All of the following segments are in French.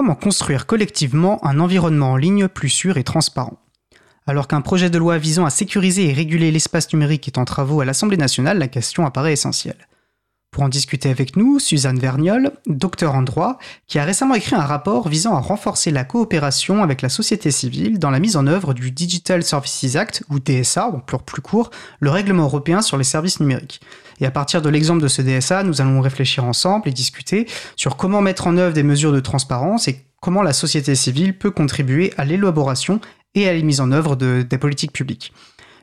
Comment construire collectivement un environnement en ligne plus sûr et transparent Alors qu'un projet de loi visant à sécuriser et réguler l'espace numérique est en travaux à l'Assemblée nationale, la question apparaît essentielle. Pour en discuter avec nous, Suzanne Verniol, docteur en droit, qui a récemment écrit un rapport visant à renforcer la coopération avec la société civile dans la mise en œuvre du Digital Services Act, ou DSA, pour plus court, le règlement européen sur les services numériques. Et à partir de l'exemple de ce DSA, nous allons réfléchir ensemble et discuter sur comment mettre en œuvre des mesures de transparence et comment la société civile peut contribuer à l'élaboration et à la mise en œuvre de, des politiques publiques.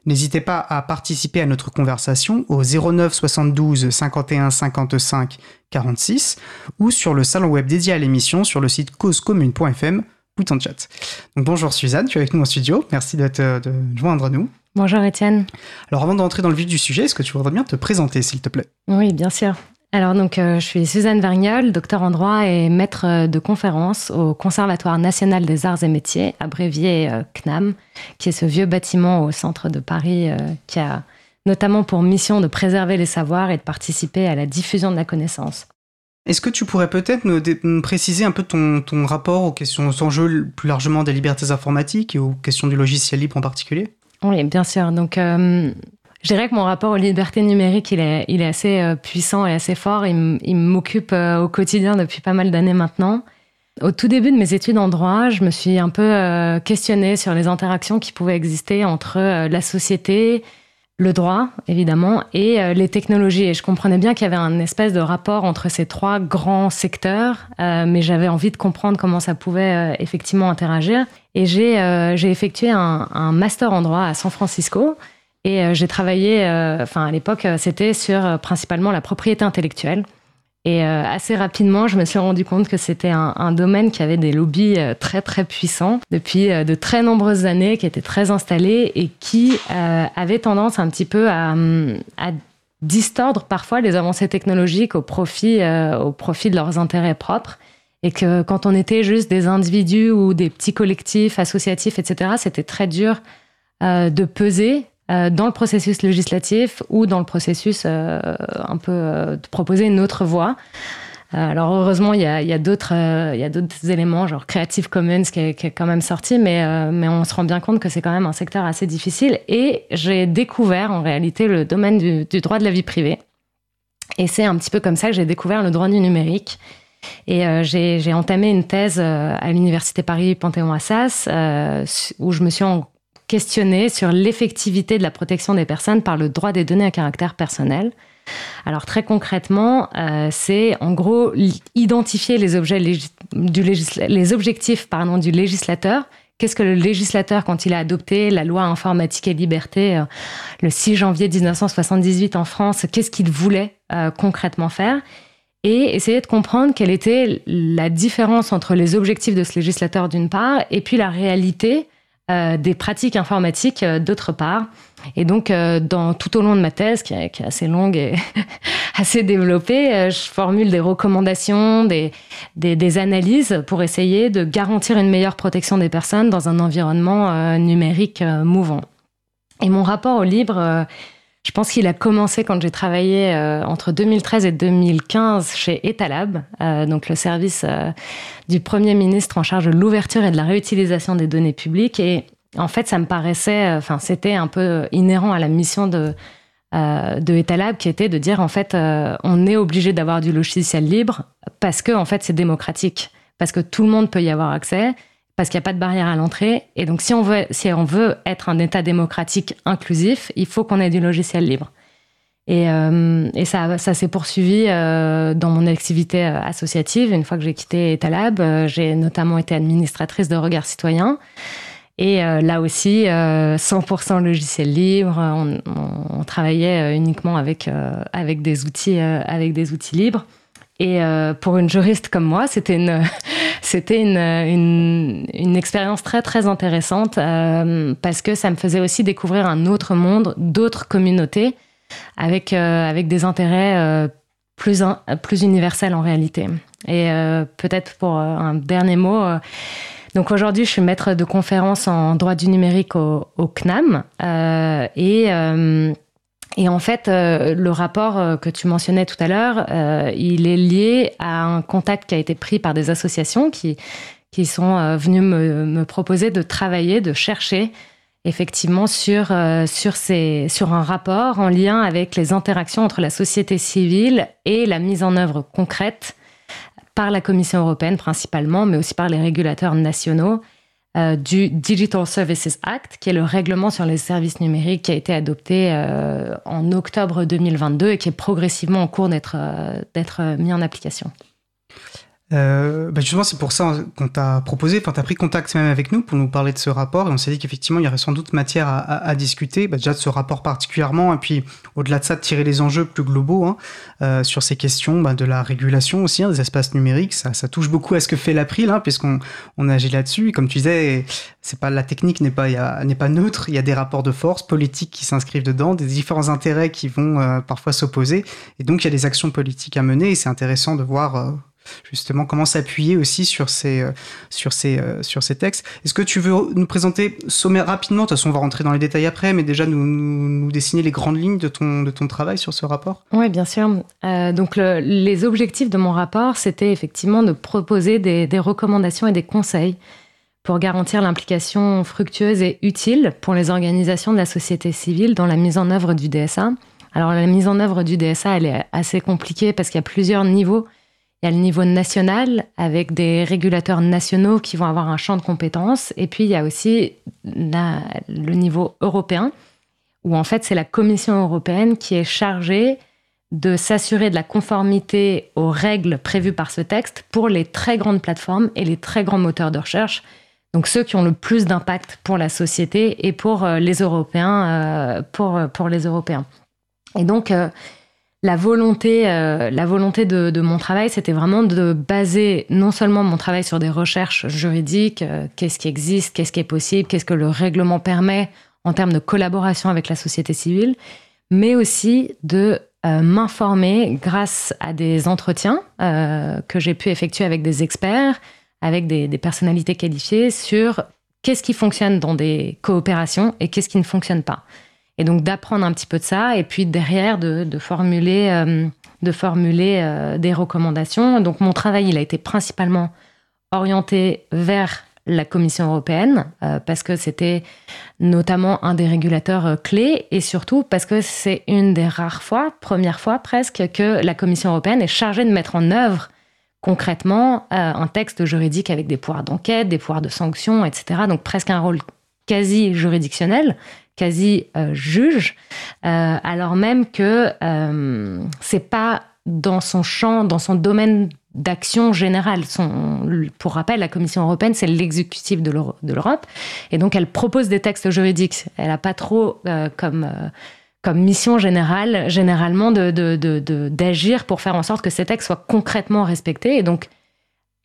N'hésitez pas à participer à notre conversation au 09 72 51 55 46 ou sur le salon web dédié à l'émission sur le site causecommune.fm ou en chat. Donc bonjour Suzanne, tu es avec nous en studio. Merci de te joindre à nous. Bonjour Étienne. Alors avant d'entrer dans le vif du sujet, est-ce que tu voudrais bien te présenter s'il te plaît? Oui, bien sûr. Alors donc euh, je suis Suzanne Vergnol, docteur en droit et maître euh, de conférence au Conservatoire national des arts et métiers, abrévié euh, CNAM, qui est ce vieux bâtiment au centre de Paris qui a notamment pour mission de préserver les savoirs et de participer à la diffusion de la connaissance. Est-ce que tu pourrais peut-être nous, préciser un peu ton, ton, rapport aux questions, aux enjeux plus largement des libertés informatiques et aux questions du logiciel libre en particulier? Oui, bien sûr. Donc, je dirais que mon rapport aux libertés numériques, il est, assez euh, puissant et assez fort. Il, m'occupe euh, au quotidien depuis pas mal d'années maintenant. Au tout début de mes études en droit, je me suis un peu euh, questionnée sur les interactions qui pouvaient exister entre la société, le droit, évidemment, et les technologies. Et je comprenais bien qu'il y avait un espèce de rapport entre ces trois grands secteurs, mais j'avais envie de comprendre comment ça pouvait effectivement interagir. Et j'ai effectué un, master en droit à San Francisco. Et euh, j'ai travaillé, euh, enfin à l'époque, euh, c'était sur principalement la propriété intellectuelle. Et assez rapidement, je me suis rendu compte que c'était un, domaine qui avait des lobbies très très puissants depuis de très nombreuses années, qui étaient très installés et qui avaient tendance un petit peu à, à, distordre parfois les avancées technologiques au profit, au profit de leurs intérêts propres. Et que quand on était juste des individus ou des petits collectifs associatifs, etc., c'était très dur de peser dans le processus législatif ou dans le processus euh, un peu euh, de proposer une autre voie. Alors heureusement, il y a, d'autres éléments, genre Creative Commons qui est, qui est quand même sorti, mais, mais on se rend bien compte que c'est quand même un secteur assez difficile. Et j'ai découvert en réalité le domaine du, droit de la vie privée. Et c'est un petit peu comme ça que j'ai découvert le droit du numérique. Et euh, j'ai entamé une thèse à l'Université Paris Panthéon-Assas euh, où je me suis en, questionner sur l'effectivité de la protection des personnes par le droit des données à caractère personnel. Alors très concrètement, euh, c'est en gros identifier les, objets du les objectifs pardon, du législateur. Qu'est-ce que le législateur, quand il a adopté la loi informatique et liberté euh, le 6 janvier 1978 en France, qu'est-ce qu'il voulait euh, concrètement faire? Et essayer de comprendre quelle était la différence entre les objectifs de ce législateur d'une part et puis la réalité euh, des pratiques informatiques euh, d'autre part. Et donc, euh, dans, tout au long de ma thèse, qui est, assez longue et assez développée, je formule des recommandations, des, des, analyses pour essayer de garantir une meilleure protection des personnes dans un environnement numérique mouvant. Et mon rapport au libre je pense qu'il a commencé quand j'ai travaillé euh, entre 2013 et 2015 chez Etalab, euh, donc le service euh, du Premier ministre en charge de l'ouverture et de la réutilisation des données publiques. Et en fait, ça me paraissait, enfin, c'était un peu inhérent à la mission de, de Etalab qui était de dire, en fait, on est obligé d'avoir du logiciel libre parce que, en fait, c'est démocratique, parce que tout le monde peut y avoir accès parce qu'il n'y a pas de barrière à l'entrée. Et donc, si on, veut, être un État démocratique inclusif, il faut qu'on ait du logiciel libre. Et, euh, ça, ça s'est poursuivi euh, dans mon activité euh, associative. Une fois que j'ai quitté Etalab, j'ai notamment été administratrice de Regard Citoyen. Et là aussi, 100% logiciel libre. On, on, travaillait uniquement avec, des outils, avec des outils libres. Et pour une juriste comme moi, c'était une, c'était une, une, expérience très très intéressante euh, parce que ça me faisait aussi découvrir un autre monde, d'autres communautés avec, euh, avec des intérêts euh, plus, plus universels en réalité. Et peut-être pour un dernier mot, donc aujourd'hui je suis maître de conférence en droit du numérique au, au CNAM et Et en fait, le rapport que tu mentionnais tout à l'heure, il est lié à un contact qui a été pris par des associations qui, qui sont venues me, me, proposer de travailler, de chercher effectivement sur, sur, ces, sur un rapport en lien avec les interactions entre la société civile et la mise en œuvre concrète par la Commission européenne principalement, mais aussi par les régulateurs nationaux euh, du Digital Services Act, qui est le règlement sur les services numériques qui a été adopté euh, en octobre 2022 et qui est progressivement en cours d'être euh, mis en application. Euh, bah justement, c'est pour ça qu'on t'a proposé, enfin, t'as pris contact même avec nous pour nous parler de ce rapport et on s'est dit qu'effectivement, il y aurait sans doute matière à, à, à discuter, bah, déjà de ce rapport particulièrement, et puis au-delà de ça, de tirer les enjeux plus globaux hein, euh, sur ces questions bah, de la régulation aussi hein, des espaces numériques. Ça, ça, touche beaucoup à ce que fait l'April, hein, puisqu'on on agit là-dessus. Comme tu disais, c'est pas la technique n'est pas n'est pas neutre. Il y a des rapports de force politiques qui s'inscrivent dedans, des différents intérêts qui vont euh, parfois s'opposer, et donc il y a des actions politiques à mener. Et c'est intéressant de voir euh, justement comment s'appuyer aussi sur ces, euh, sur ces, euh, sur ces textes. Est-ce que tu veux nous présenter sommaire rapidement, de toute façon on va rentrer dans les détails après, mais déjà nous, dessiner les grandes lignes de ton, de ton travail sur ce rapport? Oui, bien sûr. Euh, donc le, les objectifs de mon rapport, c'était effectivement de proposer des, des recommandations et des conseils pour garantir l'implication fructueuse et utile pour les organisations de la société civile dans la mise en œuvre du DSA. Alors la mise en œuvre du DSA, elle est assez compliquée parce qu'il y a plusieurs niveaux il y a le niveau national avec des régulateurs nationaux qui vont avoir un champ de compétences. Et puis, il y a aussi le niveau européen, où en fait, c'est la Commission européenne qui est chargée de s'assurer de la conformité aux règles prévues par ce texte pour les très grandes plateformes et les très grands moteurs de recherche. Donc ceux qui ont le plus d'impact pour la société et pour euh, les Européens, euh, pour, pour les Européens. Et donc, euh, la volonté, euh, la volonté de, mon travail, c'était vraiment de baser non seulement mon travail sur des recherches juridiques, euh, qu'est-ce qui existe, qu'est-ce qui est possible, qu'est-ce que le règlement permet en termes de collaboration avec la société civile, mais aussi de euh, m'informer grâce à des entretiens que j'ai pu effectuer avec des experts, avec des personnalités qualifiées sur qu'est-ce qui fonctionne dans des coopérations et qu'est-ce qui ne fonctionne pas. Et donc d'apprendre un petit peu de ça et puis derrière de, formuler, euh, de formuler euh, des recommandations. Donc mon travail, il a été principalement orienté vers la Commission européenne euh, parce que c'était notamment un des régulateurs clés et surtout parce que c'est une des rares fois, première fois presque, que la Commission européenne est chargée de mettre en œuvre concrètement un texte juridique avec des pouvoirs d'enquête, des pouvoirs de sanction, etc. Donc presque un rôle quasi juridictionnel quasi euh, juge, euh, alors même que euh, c'est pas dans son champ, dans son domaine d'action générale. pour rappel, la Commission européenne, c'est l'exécutif de l'Europe, et donc elle propose des textes juridiques. Elle n'a pas trop comme comme mission générale, généralement, d'agir de, pour faire en sorte que ces textes soient concrètement respectés. Et donc,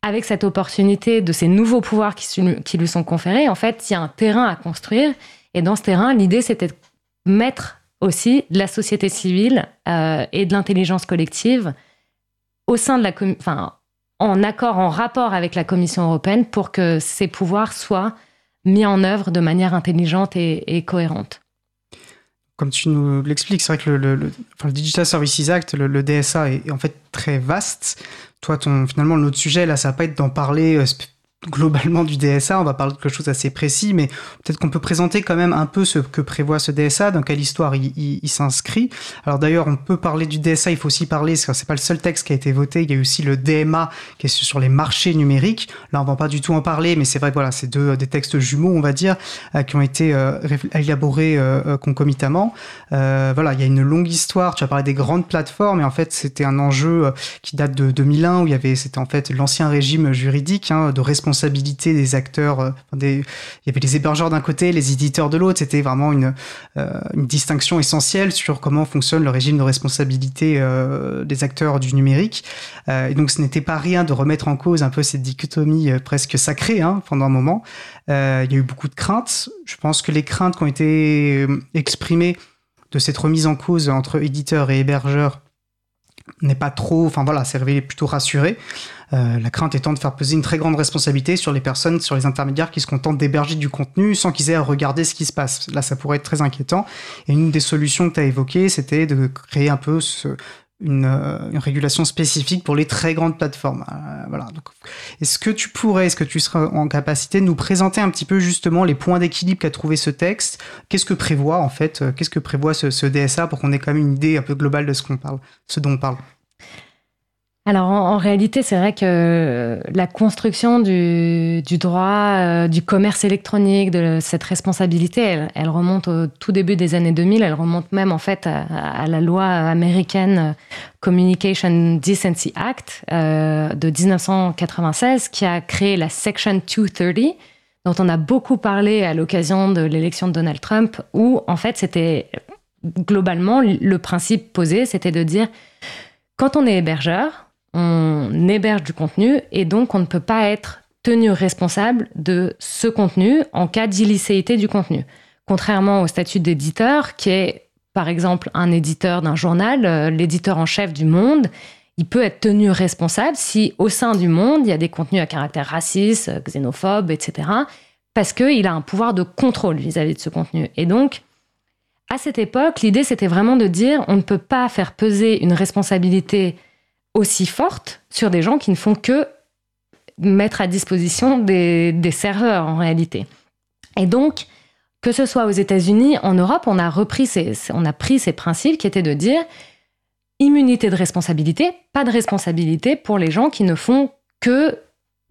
avec cette opportunité de ces nouveaux pouvoirs qui lui sont conférés, en fait, il y a un terrain à construire et dans ce terrain, l'idée, c'était de mettre aussi de la société civile euh, et de l'intelligence collective au sein de la enfin, en accord, en rapport avec la Commission européenne pour que ces pouvoirs soient mis en œuvre de manière intelligente et, cohérente. Comme tu nous l'expliques, c'est vrai que le, le, Digital Services Act, le, DSA, est, en fait très vaste. Toi, ton, finalement, notre sujet, là, ça va pas être d'en parler euh, globalement du DSA, on va parler de quelque chose d'assez précis, mais peut-être qu'on peut présenter quand même un peu ce que prévoit ce DSA, dans quelle histoire il, s'inscrit. Alors d'ailleurs, on peut parler du DSA, il faut aussi parler, c'est pas le seul texte qui a été voté, il y a aussi le DMA qui est sur les marchés numériques. Là, on va pas du tout en parler, mais c'est vrai que voilà, c'est deux des textes jumeaux, on va dire, euh, qui ont été euh, élaborés euh, concomitamment. voilà, il y a une longue histoire. Tu as parlé des grandes plateformes, et en fait, c'était un enjeu qui date de 2001 où il y avait, c'était en fait l'ancien régime juridique hein, de responsabilité des acteurs. Euh, des, il y avait les hébergeurs d'un côté, les éditeurs de l'autre. C'était vraiment une, euh, distinction essentielle sur comment fonctionne le régime de responsabilité euh, des acteurs du numérique. et donc, ce n'était pas rien de remettre en cause un peu cette dichotomie presque sacrée hein, pendant un moment. il y a eu beaucoup de craintes. Je pense que les craintes qui ont été exprimées de cette remise en cause entre éditeurs et hébergeurs n'est pas trop, enfin voilà, c'est révélé plutôt rassuré. La crainte étant de faire peser une très grande responsabilité sur les personnes, sur les intermédiaires qui se contentent d'héberger du contenu sans qu'ils aient à regarder ce qui se passe. Là, ça pourrait être très inquiétant. Et une des solutions que tu as évoquées, c'était de créer un peu euh, une, régulation spécifique pour les très grandes plateformes. Euh, voilà. Est-ce que tu pourrais, est-ce que tu seras en capacité de nous présenter un petit peu justement les points d'équilibre qu'a trouvé ce texte? Qu'est-ce que prévoit en fait euh, Qu'est-ce que prévoit ce, ce DSA pour qu'on ait quand même une idée un peu globale de ce qu'on parle, ce dont on parle? Alors en, réalité, c'est vrai que la construction du, droit, euh, du commerce électronique, de cette responsabilité, elle, remonte au tout début des années 2000. Elle remonte même en fait à, la loi américaine euh, Communication Decency Act euh, de 1996 qui a créé la Section 230 dont on a beaucoup parlé à l'occasion de l'élection de Donald Trump, où en fait c'était globalement le principe posé, c'était de dire quand on est hébergeur, on héberge du contenu et donc on ne peut pas être tenu responsable de ce contenu en cas d'illicéité du contenu. Contrairement au statut d'éditeur, qui est par exemple un éditeur d'un journal, euh, l'éditeur en chef du Monde, il peut être tenu responsable si au sein du Monde, il y a des contenus à caractère raciste, xénophobe, etc., parce qu'il a un pouvoir de contrôle vis-à-vis de ce contenu. Et donc, à cette époque, l'idée, c'était vraiment de dire, on ne peut pas faire peser une responsabilité aussi forte sur des gens qui ne font que mettre à disposition des, serveurs en réalité. Et donc, que ce soit aux États-Unis, en Europe, on a repris on a pris ces principes qui étaient de dire immunité de responsabilité, pas de responsabilité pour les gens qui ne font que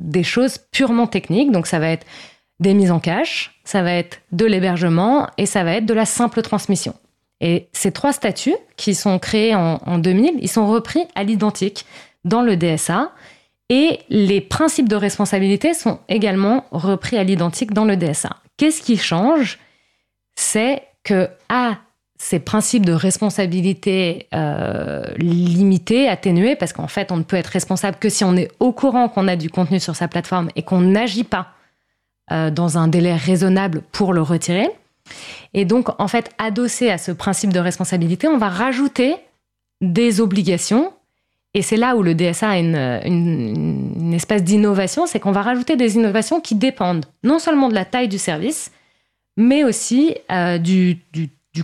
des choses purement techniques. Donc ça va être des mises en cache, ça va être de l'hébergement et ça va être de la simple transmission. Et ces trois statuts qui sont créés en, 2000, ils sont repris à l'identique dans le DSA. Et les principes de responsabilité sont également repris à l'identique dans le DSA. Qu'est-ce qui change? C'est que à ces principes de responsabilité euh, limités, atténués, parce qu'en fait, on ne peut être responsable que si on est au courant qu'on a du contenu sur sa plateforme et qu'on n'agit pas euh, dans un délai raisonnable pour le retirer. Et donc, en fait, adossé à ce principe de responsabilité, on va rajouter des obligations. Et c'est là où le DSA a une, espèce d'innovation, c'est qu'on va rajouter des innovations qui dépendent non seulement de la taille du service, mais aussi euh, du,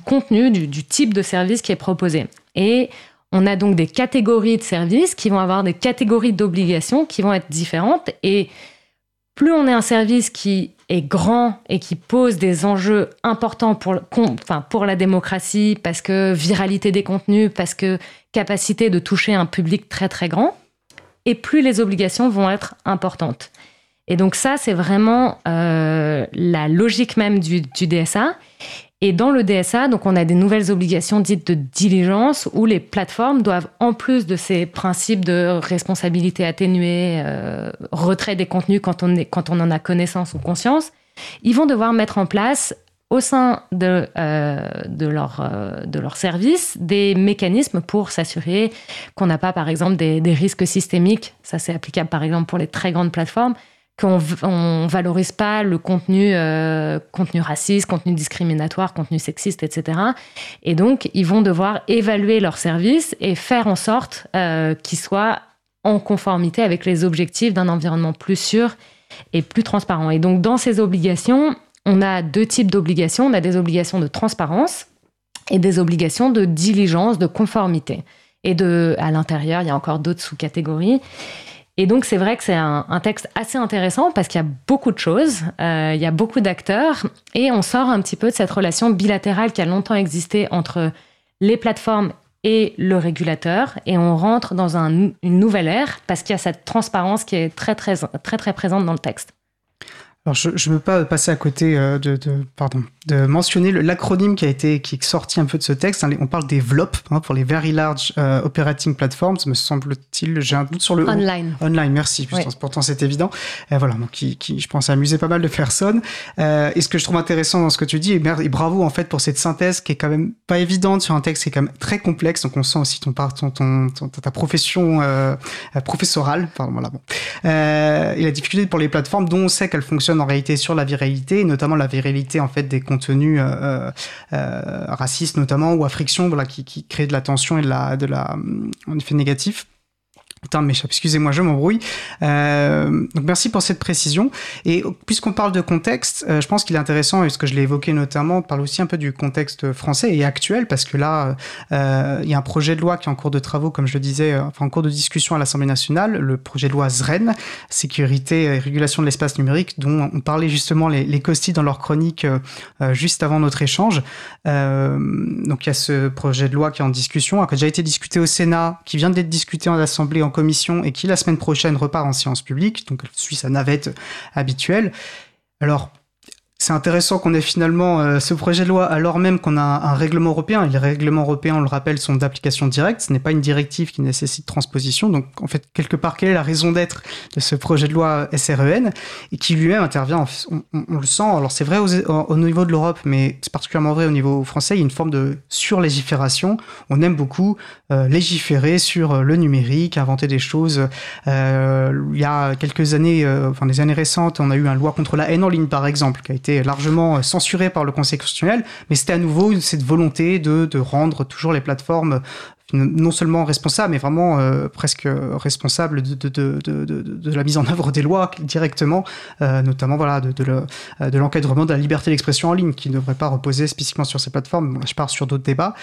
contenu, du, du, type de service qui est proposé. Et on a donc des catégories de services qui vont avoir des catégories d'obligations qui vont être différentes. Et plus on est un service qui est grand et qui pose des enjeux importants pour, enfin, pour la démocratie, parce que viralité des contenus, parce que capacité de toucher un public très très grand, et plus les obligations vont être importantes. Et donc ça, c'est vraiment euh, la logique même du, du DSA. Et dans le DSA, donc on a des nouvelles obligations dites de diligence où les plateformes doivent, en plus de ces principes de responsabilité atténuée, euh, retrait des contenus quand on, en a connaissance ou conscience, ils vont devoir mettre en place au sein de, euh, de, leur, euh, de leur service des mécanismes pour s'assurer qu'on n'a pas, par exemple, des, des risques systémiques. Ça, c'est applicable, par exemple, pour les très grandes plateformes qu'on on valorise pas le contenu, euh, contenu raciste, contenu discriminatoire, contenu sexiste, etc. Et donc, ils vont devoir évaluer leurs services et faire en sorte euh, qu'ils soient en conformité avec les objectifs d'un environnement plus sûr et plus transparent. Et donc, dans ces obligations, on a deux types d'obligations. On a des obligations de transparence et des obligations de diligence, de conformité. Et de, à l'intérieur, il y a encore d'autres sous-catégories. Et donc, c'est vrai que c'est un, texte assez intéressant parce qu'il y a beaucoup de choses, euh, il y a beaucoup d'acteurs, et on sort un petit peu de cette relation bilatérale qui a longtemps existé entre les plateformes et le régulateur, et on rentre dans une nouvelle ère parce qu'il y a cette transparence qui est très, très, très, très présente dans le texte. Alors, je ne veux pas passer à côté euh, de, pardon, de mentionner l'acronyme qui a été qui est sorti un peu de ce texte. Hein, on parle des VLOP hein, pour les Very Large euh, Operating Platforms, me semble-t-il. J'ai un doute sur le online. Online, merci. Pourtant, c'est évident. Euh, voilà, donc qui, qui, je pense, a amusé pas mal de personnes. Euh, et ce que je trouve intéressant dans ce que tu dis, et, bravo en fait pour cette synthèse qui est quand même pas évidente sur un texte qui est quand même très complexe. Donc on sent aussi ton, ton, ton, ton ta profession professorale. Pardon, voilà, bon. et la difficulté pour les plateformes dont on sait qu'elles fonctionnent en réalité sur la viralité, et notamment la viralité en fait des contenus euh, euh, racistes notamment ou à friction, qui, qui créent de la tension et de la, en effet négatif. Putain, mais excusez-moi, je m'embrouille. Euh, donc merci pour cette précision. Et puisqu'on parle de contexte, euh, je pense qu'il est intéressant, et ce que je l'ai évoqué notamment, de parler aussi un peu du contexte français et actuel, parce que là, euh, il y a un projet de loi qui est en cours de travaux, comme je le disais, enfin en cours de discussion à l'Assemblée nationale, le projet de loi ZREN, sécurité et régulation de l'espace numérique, dont on parlait justement les, les COSTI dans leur chronique juste avant notre échange. donc il y a ce projet de loi qui est en discussion, qui a déjà été discuté au Sénat, qui vient d'être discuté en Assemblée commission et qui la semaine prochaine repart en séance publique, donc elle suit sa navette habituelle. Alors, c'est intéressant qu'on ait finalement euh, ce projet de loi alors même qu'on a un, règlement européen. Et les règlements européens, on le rappelle, sont d'application directe. Ce n'est pas une directive qui nécessite transposition. Donc, en fait, quelque part, quelle est la raison d'être de ce projet de loi SREN et qui lui-même intervient, on, le sent. Alors, c'est vrai au, au, niveau de l'Europe, mais c'est particulièrement vrai au niveau français. Il y a une forme de surlégifération. On aime beaucoup euh, légiférer sur le numérique, inventer des choses. Euh, il y a quelques années, euh, enfin des années récentes, on a eu une loi contre la haine en ligne, par exemple, qui a été largement censuré par le Conseil constitutionnel, mais c'était à nouveau cette volonté de, de, rendre toujours les plateformes non seulement responsables, mais vraiment euh, presque responsables de, de, de, la mise en œuvre des lois directement, euh, notamment voilà, de, l'encadrement de, la liberté d'expression en ligne, qui ne devrait pas reposer spécifiquement sur ces plateformes. Bon, je pars sur d'autres débats.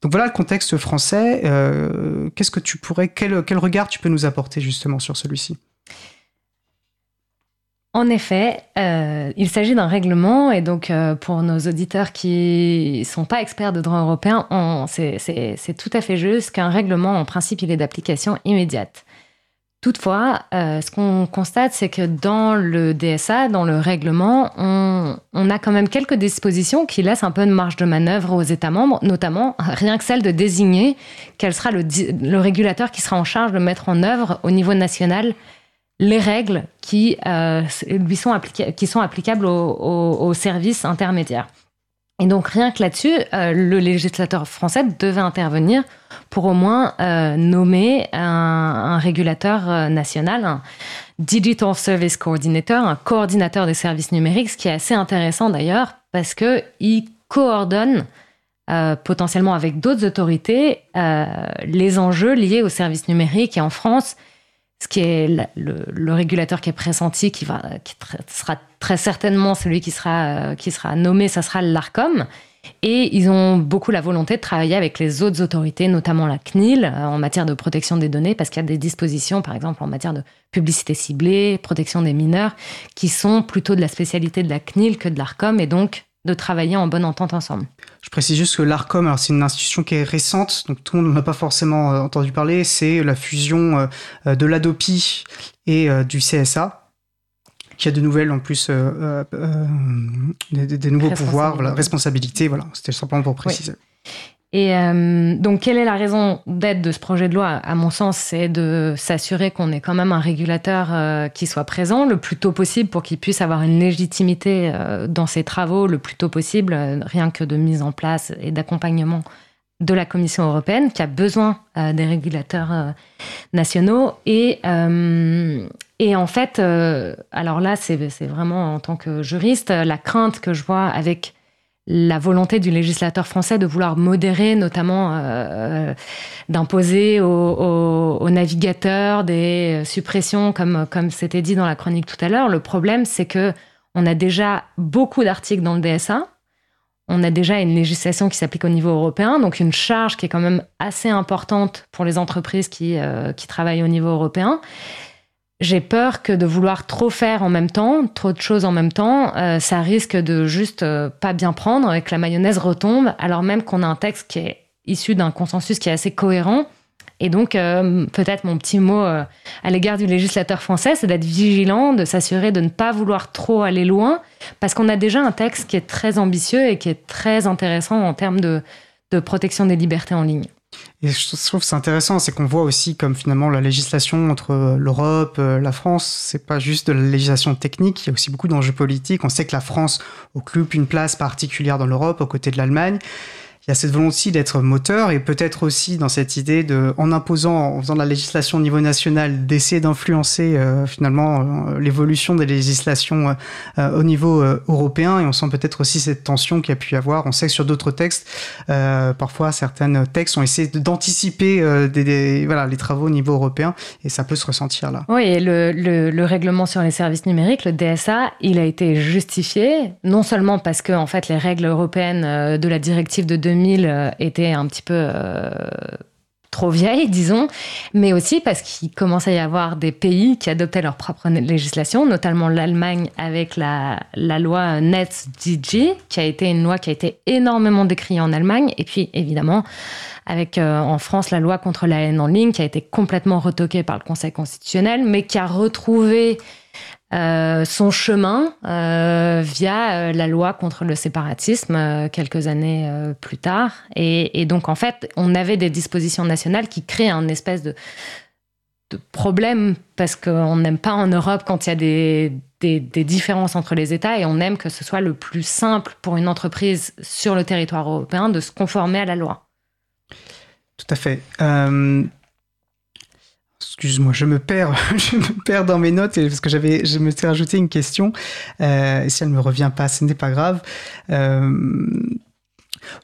Donc voilà le contexte français. Euh, Qu'est-ce que tu pourrais, quel, quel regard tu peux nous apporter justement sur celui-ci? En effet, euh, il s'agit d'un règlement et donc euh, pour nos auditeurs qui sont pas experts de droit européen, c'est tout à fait juste qu'un règlement, en principe, il est d'application immédiate. Toutefois, euh, ce qu'on constate, c'est que dans le DSA, dans le règlement, on, a quand même quelques dispositions qui laissent un peu de marge de manœuvre aux États membres, notamment rien que celle de désigner quel sera le régulateur qui sera en charge de mettre en œuvre au niveau national les règles qui, euh, lui sont, qui sont applicables aux, services intermédiaires. Et donc rien que là-dessus, euh, le législateur français devait intervenir pour au moins euh, nommer un, régulateur euh, national, un Digital Service Coordinator, un coordinateur des services numériques, ce qui est assez intéressant d'ailleurs parce qu'il coordonne euh, potentiellement avec d'autres autorités euh, les enjeux liés aux services numériques. Et en France, ce qui est le, le, régulateur qui est pressenti, qui, va, qui sera très certainement celui qui sera, euh, qui sera nommé, ça sera l'ARCOM. Et ils ont beaucoup la volonté de travailler avec les autres autorités, notamment la CNIL, euh, en matière de protection des données, parce qu'il y a des dispositions, par exemple, en matière de publicité ciblée, protection des mineurs, qui sont plutôt de la spécialité de la CNIL que de l'ARCOM, et donc de travailler en bonne entente ensemble. Je précise juste que l'ARCOM, c'est une institution qui est récente, donc tout le monde n'a pas forcément euh, entendu parler. C'est la fusion euh, de l'ADOPI et euh, du CSA, qui a de nouvelles en plus, euh, euh, des, des, nouveaux pouvoirs, voilà, responsabilités. Voilà, c'était simplement pour préciser. Oui. Et euh, donc, quelle est la raison d'être de ce projet de loi? À mon sens, c'est de s'assurer qu'on ait quand même un régulateur euh, qui soit présent le plus tôt possible pour qu'il puisse avoir une légitimité euh, dans ses travaux le plus tôt possible, rien que de mise en place et d'accompagnement de la Commission européenne qui a besoin des régulateurs nationaux. Et en fait, alors là, c'est vraiment en tant que juriste, la crainte que je vois avec la volonté du législateur français de vouloir modérer, notamment euh, d'imposer aux, navigateurs des suppressions, comme comme c'était dit dans la chronique tout à l'heure. Le problème, c'est que on a déjà beaucoup d'articles dans le DSA. On a déjà une législation qui s'applique au niveau européen, donc une charge qui est quand même assez importante pour les entreprises qui, euh, qui travaillent au niveau européen j'ai peur que de vouloir trop faire en même temps, trop de choses en même temps, euh, ça risque de juste euh, pas bien prendre et que la mayonnaise retombe, alors même qu'on a un texte qui est issu d'un consensus qui est assez cohérent. Et donc, euh, peut-être mon petit mot euh, à l'égard du législateur français, c'est d'être vigilant, de s'assurer de ne pas vouloir trop aller loin, parce qu'on a déjà un texte qui est très ambitieux et qui est très intéressant en termes de, de protection des libertés en ligne. Et je trouve c'est intéressant, c'est qu'on voit aussi comme finalement la législation entre l'Europe, la France, c'est pas juste de la législation technique, il y a aussi beaucoup d'enjeux politiques. On sait que la France occupe une place particulière dans l'Europe, aux côtés de l'Allemagne. Il y a cette volonté d'être moteur et peut-être aussi dans cette idée de, en imposant, en faisant de la législation au niveau national, d'essayer d'influencer finalement l'évolution des législations au niveau européen. Et on sent peut-être aussi cette tension qu'il y a pu y avoir. On sait que sur d'autres textes, parfois certains textes ont essayé d'anticiper les travaux au niveau européen et ça peut se ressentir là. Oui, et le, le, règlement sur les services numériques, le DSA, il a été justifié, non seulement parce que en fait, les règles européennes euh, de la directive de 2000 euh, étaient un petit peu euh, trop vieilles, disons, mais aussi parce qu'il commence à y avoir des pays qui adoptaient leur propre législation, notamment l'Allemagne avec la, loi NetzDG, qui a été une loi qui a été énormément décriée en Allemagne, et puis évidemment avec en France la loi contre la haine en ligne qui a été complètement retoquée par le Conseil constitutionnel, mais qui a retrouvé euh, son chemin euh, via euh, la loi contre le séparatisme quelques années plus tard. Et, donc, en fait, on avait des dispositions nationales qui créent un espèce de, problème parce qu'on n'aime pas en Europe quand il y a des, des, différences entre les États et on aime que ce soit le plus simple pour une entreprise sur le territoire européen de se conformer à la loi. Tout à fait. Excuse-moi, je me perds, je me perds dans mes notes parce que j'avais, je me suis rajouté une question. Euh, si elle me revient pas, ce n'est pas grave. Euh,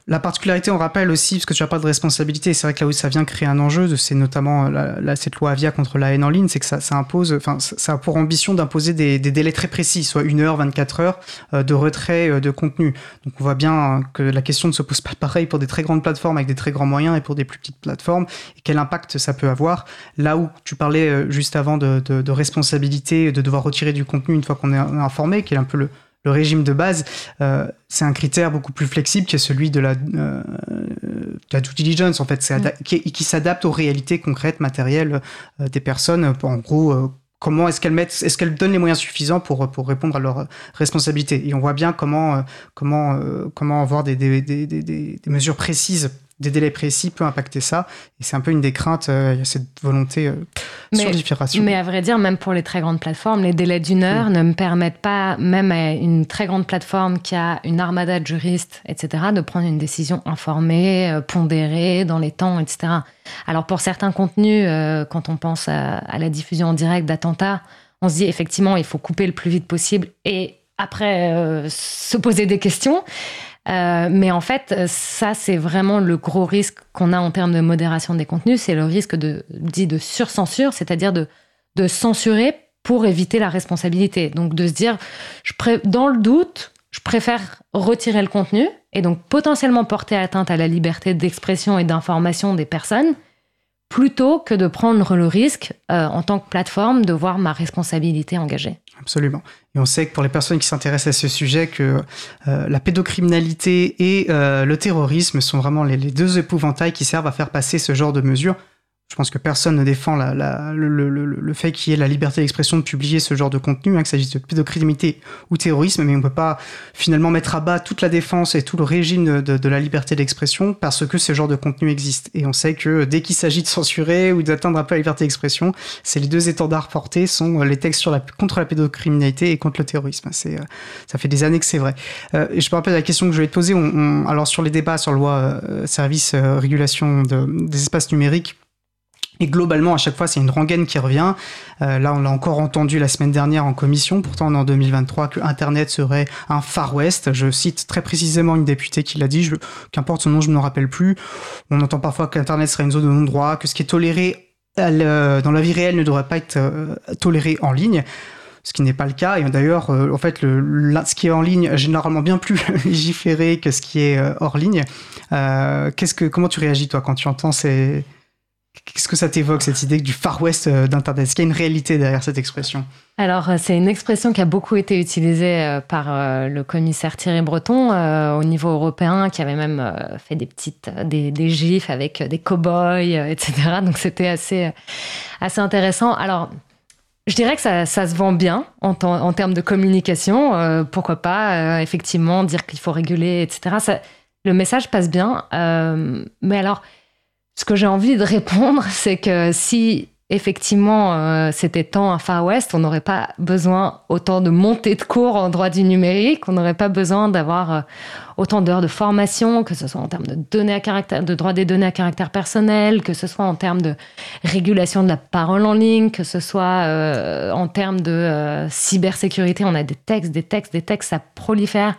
la particularité, on rappelle aussi, parce que tu as pas de responsabilité, c'est vrai que là où ça vient créer un enjeu, c'est notamment la, cette loi Avia contre la haine en ligne, c'est que ça, impose, enfin, ça a pour ambition d'imposer des, délais très précis, soit une heure, 24 heures euh, de retrait euh, de contenu. Donc on voit bien que la question ne se pose pas pareil pour des très grandes plateformes avec des très grands moyens et pour des plus petites plateformes, et quel impact ça peut avoir. Là où tu parlais euh, juste avant de, de responsabilité, de devoir retirer du contenu une fois qu'on est informé, qui est un peu le, le régime de base, euh, c'est un critère beaucoup plus flexible qui est celui de la, euh, due diligence, en fait, mm. qui, s'adapte aux réalités concrètes, matérielles euh, des personnes. En gros, comment est-ce qu'elles mettent, est-ce qu'elles donnent les moyens suffisants pour, pour répondre à leurs responsabilités Et on voit bien comment, comment, comment avoir des, des, des, des mesures précises des délais précis peut impacter ça. Et c'est un peu une des craintes, euh, cette volonté euh, sur. Mais à vrai dire, même pour les très grandes plateformes, les délais d'une heure ne me permettent pas, même à une très grande plateforme qui a une armada de juristes, etc., de prendre une décision informée, euh, pondérée, dans les temps, etc. Alors pour certains contenus, quand on pense à, à la diffusion en direct d'attentats, on se dit effectivement, il faut couper le plus vite possible et après se poser des questions. Euh, mais en fait, ça, c'est vraiment le gros risque qu'on a en termes de modération des contenus, c'est le risque de, dit de surcensure, c'est-à-dire de, censurer pour éviter la responsabilité. Donc de se dire, dans le doute, je préfère retirer le contenu et donc potentiellement porter atteinte à la liberté d'expression et d'information des personnes plutôt que de prendre le risque euh, en tant que plateforme de voir ma responsabilité engagée. Absolument. Et on sait que pour les personnes qui s'intéressent à ce sujet, que euh, la pédocriminalité et euh, le terrorisme sont vraiment les, les, deux épouvantails qui servent à faire passer ce genre de mesures. Je pense que personne ne défend la, le, fait qu'il y ait la liberté d'expression de publier ce genre de contenu, hein, que s'agisse de pédocriminalité ou terrorisme, mais on ne peut pas finalement mettre à bas toute la défense et tout le régime de, la liberté d'expression parce que ce genre de contenu existe. Et on sait que dès qu'il s'agit de censurer ou d'atteindre un peu la liberté d'expression, c'est les deux étendards portés sont les textes sur la, contre la pédocriminalité et contre le terrorisme. C'est, euh, ça fait des années que c'est vrai. Euh, je me rappelle la question que je vais te poser. alors sur les débats sur la loi euh, service régulation des espaces numériques, et globalement, à chaque fois, c'est une rengaine qui revient. Euh, là, on l'a encore entendu la semaine dernière en commission. Pourtant, on est en 2023 que Internet serait un Far West. Je cite très précisément une députée qui l'a dit. Qu'importe son nom, je ne me rappelle plus. On entend parfois qu'Internet serait une zone de non-droit, que ce qui est toléré dans la vie réelle ne devrait pas être euh, toléré en ligne ce qui n'est pas le cas. Et d'ailleurs, euh, en fait, ce qui est en ligne est généralement bien plus légiféré que ce qui est hors ligne. comment tu réagis toi quand tu entends ces, Qu'est-ce que ça t'évoque, cette idée du Far West euh, d'Internet? Est-ce qu'il y a une réalité derrière cette expression? Alors, euh, c'est une expression qui a beaucoup été utilisée euh, par le commissaire Thierry Breton au niveau européen, qui avait même fait des petites, des, gifs avec des cow-boys, etc. Donc, c'était assez, assez intéressant. Alors, je dirais que ça, se vend bien en, termes de communication. pourquoi pas, effectivement, dire qu'il faut réguler, etc. Le message passe bien. mais alors ce que j'ai envie de répondre, c'est que si effectivement, euh, c'était tant un Far West, on n'aurait pas besoin autant de montées de cours en droit du numérique, on n'aurait pas besoin d'avoir euh, autant d'heures de formation, que ce soit en termes de données à caractère, de droit des données à caractère personnel, que ce soit en termes de régulation de la parole en ligne, que ce soit euh, en termes de cybersécurité. On a des textes, des textes, des textes, ça prolifère.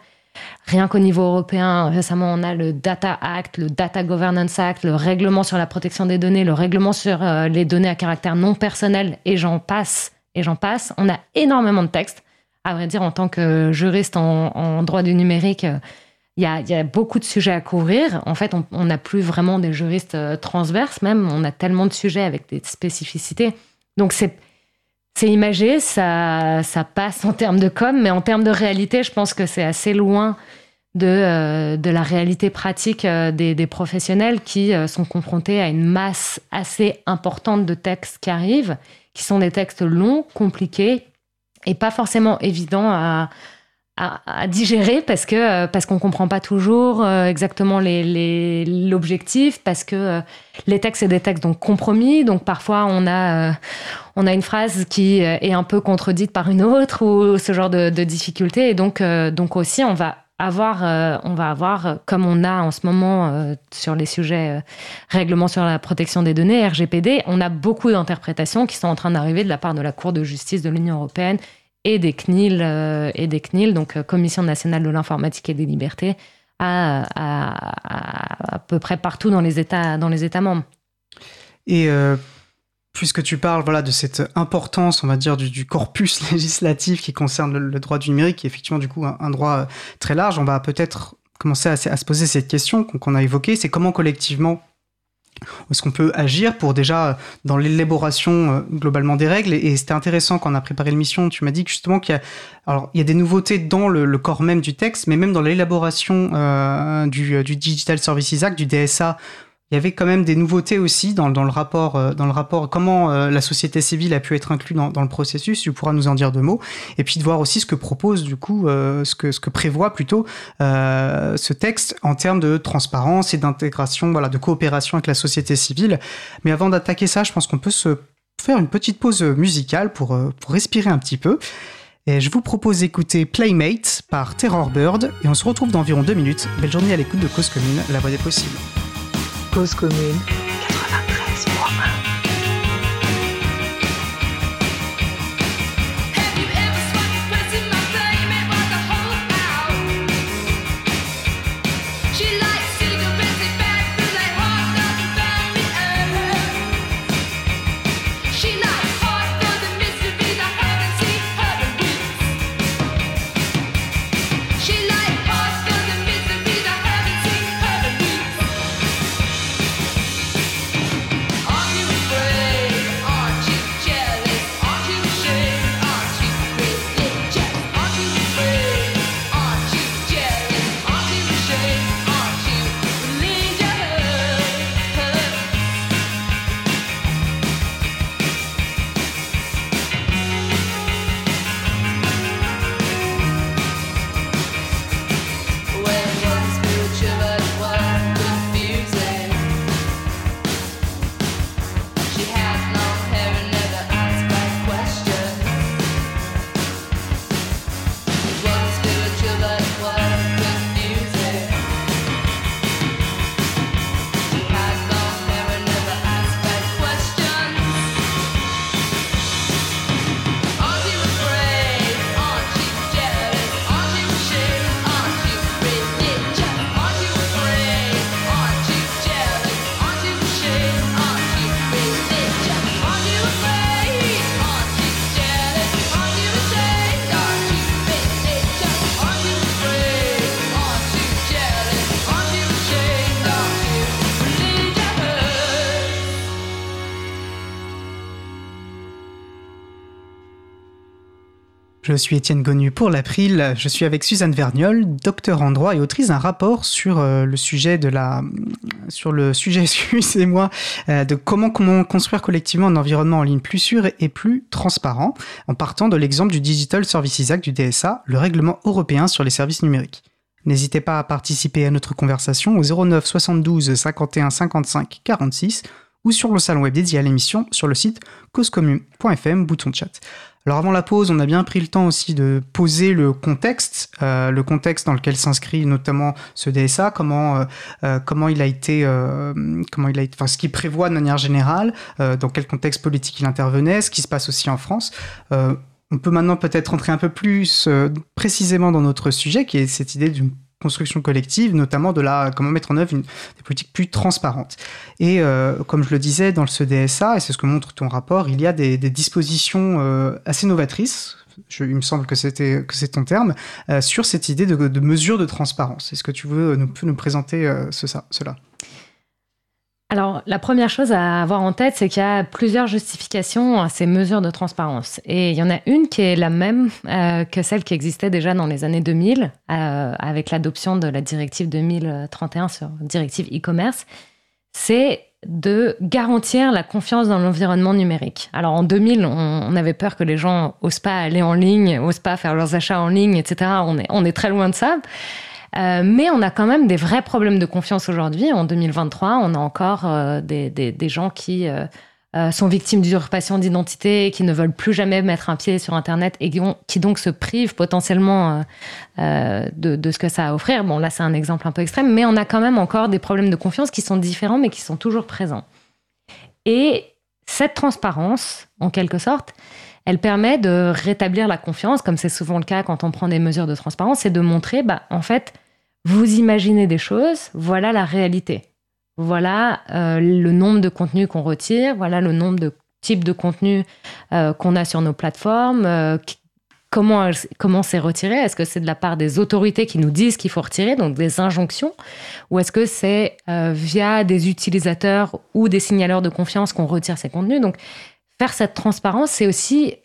Rien qu'au niveau européen, récemment, on a le Data Act, le Data Governance Act, le règlement sur la protection des données, le règlement sur euh, les données à caractère non personnel, et j'en passe, et j'en passe. On a énormément de textes. À vrai dire, en tant que juriste en, droit du numérique, il y, a, beaucoup de sujets à couvrir. En fait, on n'a plus vraiment des juristes euh, transverses, même. On a tellement de sujets avec des spécificités. Donc, c'est c'est imagé, ça, ça passe en termes de com, mais en termes de réalité, je pense que c'est assez loin de, euh, de la réalité pratique euh, des, professionnels qui euh, sont confrontés à une masse assez importante de textes qui arrivent, qui sont des textes longs, compliqués et pas forcément évidents à, à, digérer parce que euh, parce qu'on comprend pas toujours euh, exactement l'objectif les, parce que euh, les textes c'est des textes donc compromis. Donc parfois on a on a une phrase qui est un peu contredite par une autre ou ce genre de, de difficulté. Et donc donc aussi on va avoir on va avoir comme on a en ce moment sur les sujets règlement sur la protection des données RGPD on a beaucoup d'interprétations qui sont en train d'arriver de la part de la Cour de justice de l'Union européenne et des CNIL, euh, et des CNIL donc euh, Commission nationale de l'informatique et des libertés, à, à, peu près partout dans les États, dans les États membres. Et euh, puisque tu parles voilà, de cette importance, on va dire, du, corpus législatif qui concerne le, droit du numérique, qui est effectivement du coup un, droit très large, on va peut-être commencer à, à, se poser cette question qu'on a évoquée, c'est comment collectivement est-ce qu'on peut agir pour déjà dans l'élaboration euh, globalement des règles? Et, c'était intéressant quand on a préparé l'émission, tu m'as dit justement qu'il y a, alors il y a des nouveautés dans le, corps même du texte, mais même dans l'élaboration euh, du, du, Digital Services Act, du DSA, il y avait quand même des nouveautés aussi dans, dans le rapport, euh, le rapport comment euh, la société civile a pu être inclue dans, le processus. Tu pourras nous en dire deux mots. Et puis de voir aussi ce que propose du coup, euh, ce que prévoit plutôt ce texte en termes de transparence et d'intégration, voilà, de coopération avec la société civile. Mais avant d'attaquer ça, je pense qu'on peut se faire une petite pause musicale pour pour respirer un petit peu. Et je vous propose d'écouter Playmate par Terror Bird et on se retrouve dans environ deux minutes. Belle journée à l'écoute de Cause Commune, la voix des possibles. Cause commune Je suis Étienne Gonu pour l'April. Je suis avec Suzanne Verniol, docteur en droit et autrice d'un rapport sur euh, le sujet de la, sur le sujet, excusez-moi, euh, de comment, construire collectivement un environnement en ligne plus sûr et plus transparent, en partant de l'exemple du Digital Services Act du DSA, le règlement européen sur les services numériques. N'hésitez pas à participer à notre conversation au 09 72 51 55 46 ou sur le salon web dédié à l'émission sur le site causecommune.fm, bouton chat. Alors avant la pause, on a bien pris le temps aussi de poser le contexte, euh, le contexte dans lequel s'inscrit notamment ce DSA, comment euh, euh, comment il a été, comment il a été, enfin ce qu'il prévoit de manière générale, dans quel contexte politique il intervenait, ce qui se passe aussi en France. on peut maintenant peut-être rentrer un peu plus précisément dans notre sujet, qui est cette idée d'une construction collective, notamment de la comment mettre en œuvre une, des politiques plus transparentes. Et euh, comme je le disais dans ce DSA, et c'est ce que montre ton rapport, il y a des, dispositions euh, assez novatrices. il me semble que c'était que c'est ton terme euh, sur cette idée de, de mesure de transparence. Est-ce que tu veux nous, nous présenter ce, ça, cela? Alors, la première chose à avoir en tête, c'est qu'il y a plusieurs justifications à ces mesures de transparence. Et il y en a une qui est la même euh, que celle qui existait déjà dans les années 2000, euh, avec l'adoption de la directive 2031 sur directive e-commerce. C'est de garantir la confiance dans l'environnement numérique. Alors en 2000, on, avait peur que les gens osent pas aller en ligne, osent pas faire leurs achats en ligne, etc. On est, on est très loin de ça. Euh, mais on a quand même des vrais problèmes de confiance aujourd'hui. En 2023, on a encore euh, des, gens qui euh, sont victimes d'usurpation d'identité, qui ne veulent plus jamais mettre un pied sur Internet et qui, donc se privent potentiellement de, de, ce que ça a à offrir. Bon, là, c'est un exemple un peu extrême, mais on a quand même encore des problèmes de confiance qui sont différents, mais qui sont toujours présents. Et cette transparence, en quelque sorte, elle permet de rétablir la confiance, comme c'est souvent le cas quand on prend des mesures de transparence, et de montrer, bah, en fait, vous imaginez des choses, voilà la réalité. Voilà euh, le nombre de contenus qu'on retire, voilà le nombre de types de contenus euh, qu'on a sur nos plateformes, euh, comment comment c'est retiré? Est-ce que c'est de la part des autorités qui nous disent qu'il faut retirer, donc des injonctions, ou est-ce que c'est via des utilisateurs ou des signaleurs de confiance qu'on retire ces contenus? Donc faire cette transparence, c'est aussi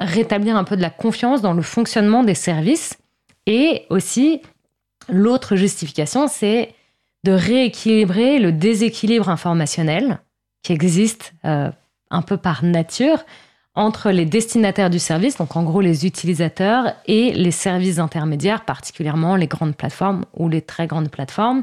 rétablir un peu de la confiance dans le fonctionnement des services. Et aussi, l'autre justification, c'est de rééquilibrer le déséquilibre informationnel qui existe euh, un peu par nature entre les destinataires du service, donc en gros les utilisateurs, et les services intermédiaires, particulièrement les grandes plateformes ou les très grandes plateformes.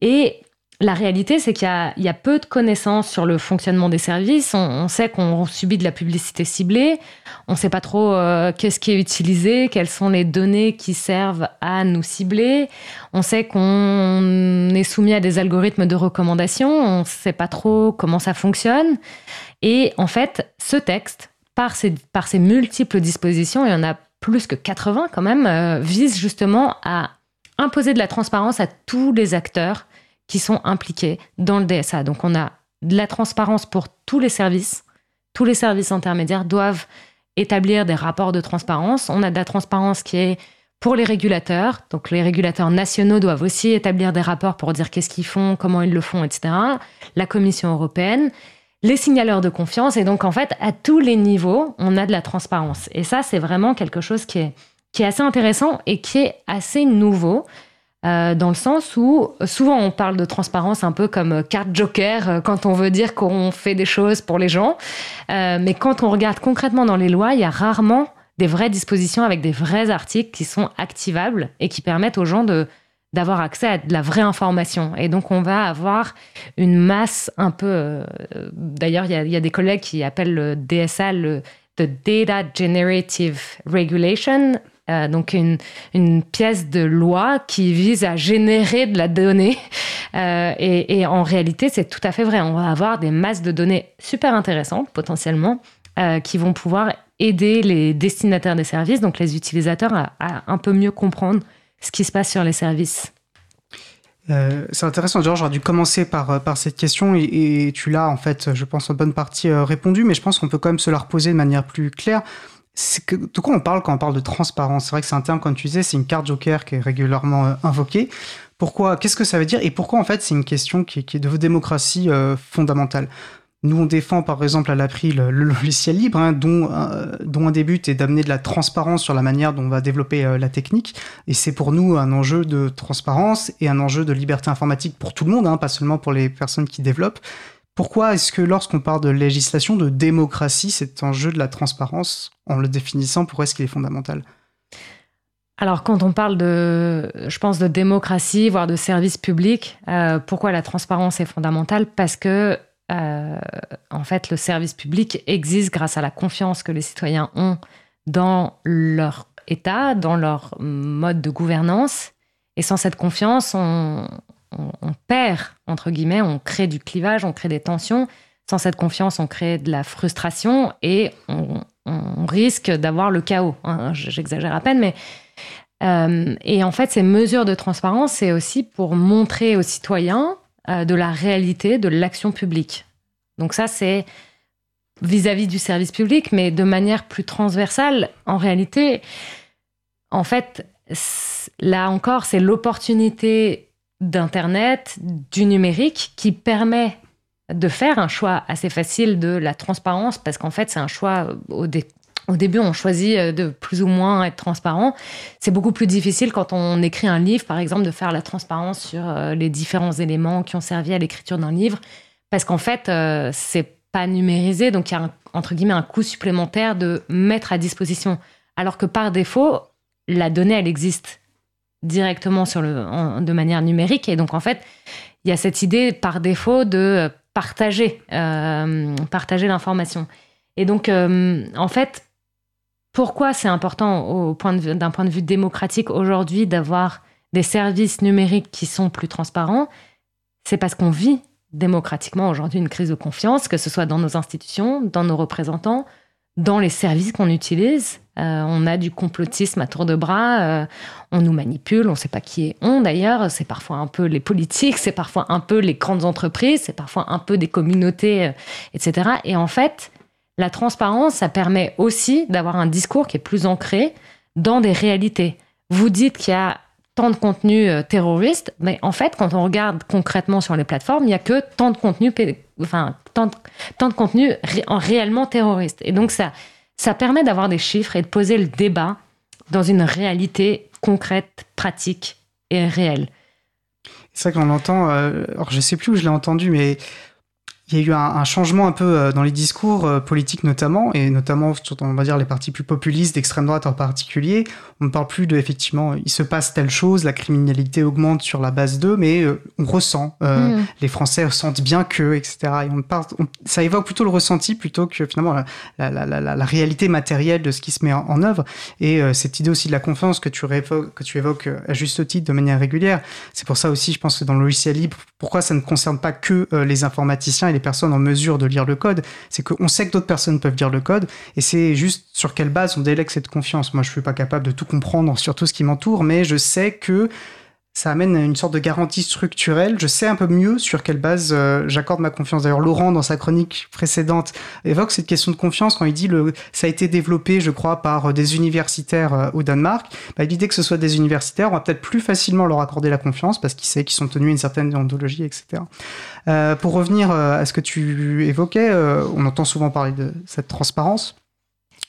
Et la réalité, c'est qu'il y, a peu de connaissances sur le fonctionnement des services. On, sait qu'on subit de la publicité ciblée. On ne sait pas trop euh, qu'est-ce qui est utilisé, quelles sont les données qui servent à nous cibler. On sait qu'on est soumis à des algorithmes de recommandation. On ne sait pas trop comment ça fonctionne. Et en fait, ce texte, par ses, multiples dispositions, il y en a plus que 80 quand même, euh, vise justement à imposer de la transparence à tous les acteurs qui sont impliqués dans le DSA. Donc on a de la transparence pour tous les services. Tous les services intermédiaires doivent établir des rapports de transparence. On a de la transparence qui est pour les régulateurs. Donc les régulateurs nationaux doivent aussi établir des rapports pour dire qu'est-ce qu'ils font, comment ils le font, etc. La Commission européenne, les signaleurs de confiance. Et donc en fait, à tous les niveaux, on a de la transparence. Et ça, c'est vraiment quelque chose qui est, qui est assez intéressant et qui est assez nouveau. Euh, dans le sens où souvent on parle de transparence un peu comme carte joker euh, quand on veut dire qu'on fait des choses pour les gens. Euh, mais quand on regarde concrètement dans les lois, il y a rarement des vraies dispositions avec des vrais articles qui sont activables et qui permettent aux gens d'avoir accès à de la vraie information. Et donc, on va avoir une masse un peu... D'ailleurs, il y, a des collègues qui appellent le DSA le the Data Generative Regulation, euh, donc une, pièce de loi qui vise à générer de la donnée. Euh, et, en réalité, c'est tout à fait vrai. On va avoir des masses de données super intéressantes potentiellement euh, qui vont pouvoir aider les destinataires des services, donc les utilisateurs, à, un peu mieux comprendre ce qui se passe sur les services. C'est intéressant, Georges, j'aurais dû commencer par, cette question et tu l'as en fait, je pense, en bonne partie répondu, mais je pense qu'on peut quand même se la reposer de manière plus claire que, de quoi on parle quand on parle de transparence? C'est vrai que c'est un terme, comme tu c'est une carte joker qui est régulièrement euh, invoquée. Pourquoi Qu'est-ce que ça veut dire Et pourquoi, en fait, c'est une question qui, est de démocratie euh, fondamentale? Nous, on défend, par exemple, à l'April le, le logiciel libre, hein, dont, euh, dont un des buts est d'amener de la transparence sur la manière dont on va développer la technique. Et c'est pour nous un enjeu de transparence et un enjeu de liberté informatique pour tout le monde, hein, pas seulement pour les personnes qui développent. Pourquoi est-ce que lorsqu'on parle de législation, de démocratie, c'est un jeu de la transparence En le définissant, pourquoi est-ce qu'il est fondamental? Alors, quand on parle de, je pense, de démocratie, voire de service public, euh, pourquoi la transparence est fondamentale? Parce que en fait, le service public existe grâce à la confiance que les citoyens ont dans leur État, dans leur mode de gouvernance. Et sans cette confiance, on, perd, entre guillemets, on crée du clivage, on crée des tensions. Sans cette confiance, on crée de la frustration et on, risque d'avoir le chaos. Hein. J'exagère à peine, mais... Euh, et en fait, ces mesures de transparence, c'est aussi pour montrer aux citoyens euh, de la réalité de l'action publique. Donc ça, c'est vis-à-vis du service public, mais de manière plus transversale. En réalité, en fait, là encore, c'est l'opportunité d'Internet, du numérique, qui permet de faire un choix assez facile de la transparence, parce qu'en fait, c'est un choix au, au début, on choisit euh, de plus ou moins être transparent. C'est beaucoup plus difficile quand on écrit un livre, par exemple, de faire la transparence sur euh, les différents éléments qui ont servi à l'écriture d'un livre, parce qu'en fait, euh, c'est pas numérisé, donc il y a entre guillemets un coût supplémentaire de mettre à disposition. Alors que par défaut, la donnée, elle existe directement sur le, de manière numérique, et donc en fait, il y a cette idée par défaut de partager, euh, partager l'information. Et donc, euh, en fait, pourquoi c'est important d'un point de vue démocratique aujourd'hui d'avoir des services numériques qui sont plus transparents? C'est parce qu'on vit démocratiquement aujourd'hui une crise de confiance, que ce soit dans nos institutions, dans nos représentants, dans les services qu'on utilise. Euh, on a du complotisme à tour de bras, euh, on nous manipule, on ne sait pas qui est on d'ailleurs, c'est parfois un peu les politiques, c'est parfois un peu les grandes entreprises, c'est parfois un peu des communautés, euh, etc. Et en fait, la transparence, ça permet aussi d'avoir un discours qui est plus ancré dans des réalités. Vous dites qu'il y a tant de contenu euh, terroriste, mais en fait, quand on regarde concrètement sur les plateformes, il n'y a que tant de contenu, réellement terroriste. Et donc, ça, ça permet d'avoir des chiffres et de poser le débat dans une réalité concrète, pratique et réelle. C'est ça qu'on entend, euh, alors je sais plus où je l'ai entendu, mais il y a eu un, changement un peu euh, dans les discours euh, politiques notamment, et notamment sur on va dire les partis plus populistes d'extrême droite en particulier. On ne parle plus de effectivement il se passe telle chose, la criminalité augmente sur la base d'eux, mais euh, on ressent, mm. les Français ressentent bien que, etc. Et on parle, ça évoque plutôt le ressenti plutôt que finalement la, la, la, la réalité matérielle de ce qui se met en, œuvre. Et cette idée aussi de la confiance que tu, que tu évoques à juste titre de manière régulière, c'est pour ça aussi, je pense que dans le logiciel libre, pourquoi ça ne concerne pas que les informaticiens les personnes en mesure de lire le code, c'est qu'on sait que d'autres personnes peuvent lire le code, et c'est juste sur quelle base on délègue cette confiance. Moi, je suis pas capable de tout comprendre sur tout ce qui m'entoure, mais je sais que ça amène une sorte de garantie structurelle. Je sais un peu mieux sur quelle base euh, j'accorde ma confiance. D'ailleurs, Laurent, dans sa chronique précédente, évoque cette question de confiance quand il dit le, ça a été développé, je crois, par euh, des universitaires euh, au Danemark. Bah, L'idée que ce soit des universitaires, on va peut-être plus facilement leur accorder la confiance parce qu'ils savent qu'ils sont tenus à une certaine déontologie, etc. Euh, pour revenir à ce que tu évoquais, on entend souvent parler de cette transparence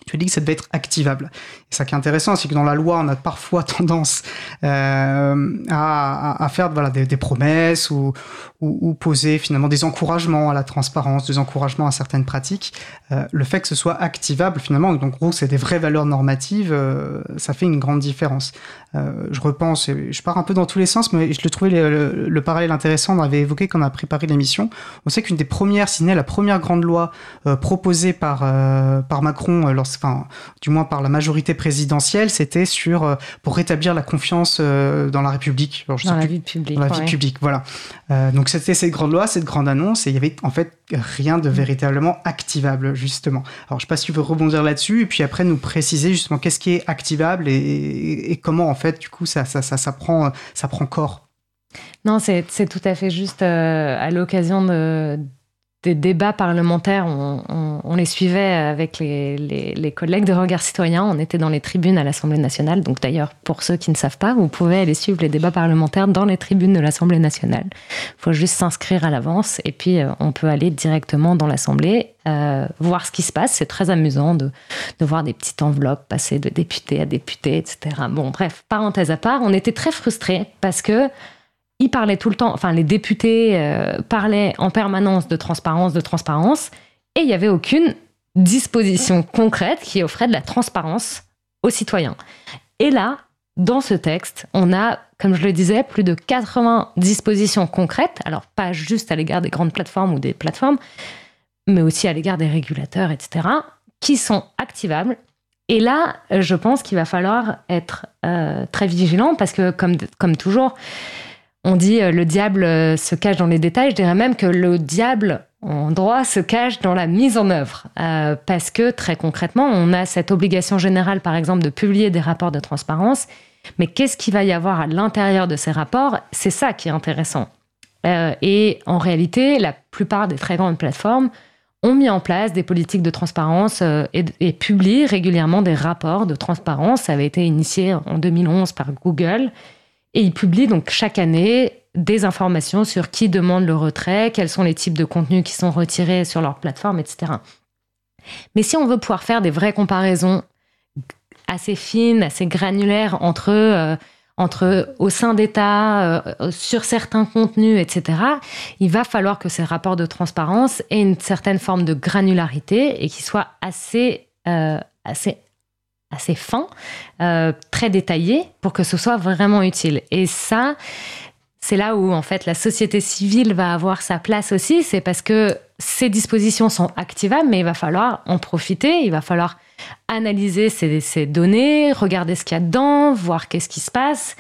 tu dis que ça devait être activable. Et ça qui est intéressant, c'est que dans la loi, on a parfois tendance euh, à, faire voilà, des, promesses ou, poser finalement des encouragements à la transparence, des encouragements à certaines pratiques. Euh, le fait que ce soit activable finalement, donc gros, c'est des vraies valeurs normatives, euh, ça fait une grande différence. Je repense, je pars un peu dans tous les sens, mais je le trouvais le, le, parallèle intéressant, on avait évoqué quand on a préparé l'émission. On sait qu'une des premières, si la première grande loi proposée par, par Macron lorsque enfin, du moins par la majorité présidentielle, c'était sur euh, pour rétablir la confiance euh, dans la République. dans, la vie publique, dans la vie publique. Voilà. Euh, donc c'était cette grande loi, cette grande annonce, et il y avait en fait rien de véritablement activable justement. Alors je sais pas si tu veux rebondir là-dessus, et puis après nous préciser justement qu'est-ce qui est activable et, et, comment en fait du coup ça ça, ça, ça prend ça prend corps. Non, c'est tout à fait juste à l'occasion de, des débats parlementaires, on, les suivait avec les, collègues de Regard Citoyen. On était dans les tribunes à l'Assemblée nationale. Donc d'ailleurs, pour ceux qui ne savent pas, vous pouvez aller suivre les débats parlementaires dans les tribunes de l'Assemblée nationale. Il faut juste s'inscrire à l'avance et puis euh, on peut aller directement dans l'Assemblée, euh, voir ce qui se passe. C'est très amusant de, de voir des petites enveloppes passer de député à député, etc. Bon, bref, parenthèse à part, on était très frustrés parce que ils parlaient tout le temps, enfin les députés euh, parlaient en permanence de transparence, de transparence, et il n'y avait aucune disposition concrète qui offrait de la transparence aux citoyens. Et là, dans ce texte, on a, comme je le disais, plus de 80 dispositions concrètes, alors pas juste à l'égard des grandes plateformes ou des plateformes, mais aussi à l'égard des régulateurs, etc., qui sont activables. Et là, je pense qu'il va falloir être euh, très vigilant parce que, comme, comme toujours, on dit euh, le diable euh, se cache dans les détails. Je dirais même que le diable en droit se cache dans la mise en œuvre. parce que très concrètement, on a cette obligation générale, par exemple, de publier des rapports de transparence. Mais qu'est-ce qu'il va y avoir à l'intérieur de ces rapports? C'est ça qui est intéressant. et en réalité, la plupart des très grandes plateformes ont mis en place des politiques de transparence euh, et, publient régulièrement des rapports de transparence. Ça avait été initié en 2011 par Google. Et ils publient donc chaque année des informations sur qui demande le retrait, quels sont les types de contenus qui sont retirés sur leur plateforme, etc. Mais si on veut pouvoir faire des vraies comparaisons assez fines, assez granulaires entre euh, entre au sein d'État, euh, sur certains contenus, etc., il va falloir que ces rapports de transparence aient une certaine forme de granularité et qu'ils soient assez, euh, assez, assez fins, euh, très détaillés pour que ce soit vraiment utile. Et ça, c'est là où en fait la société civile va avoir sa place aussi, c'est parce que ces dispositions sont activables, mais il va falloir en profiter, il va falloir analyser ces, données, regarder ce qu'il y a dedans, voir qu'est-ce qui se passe.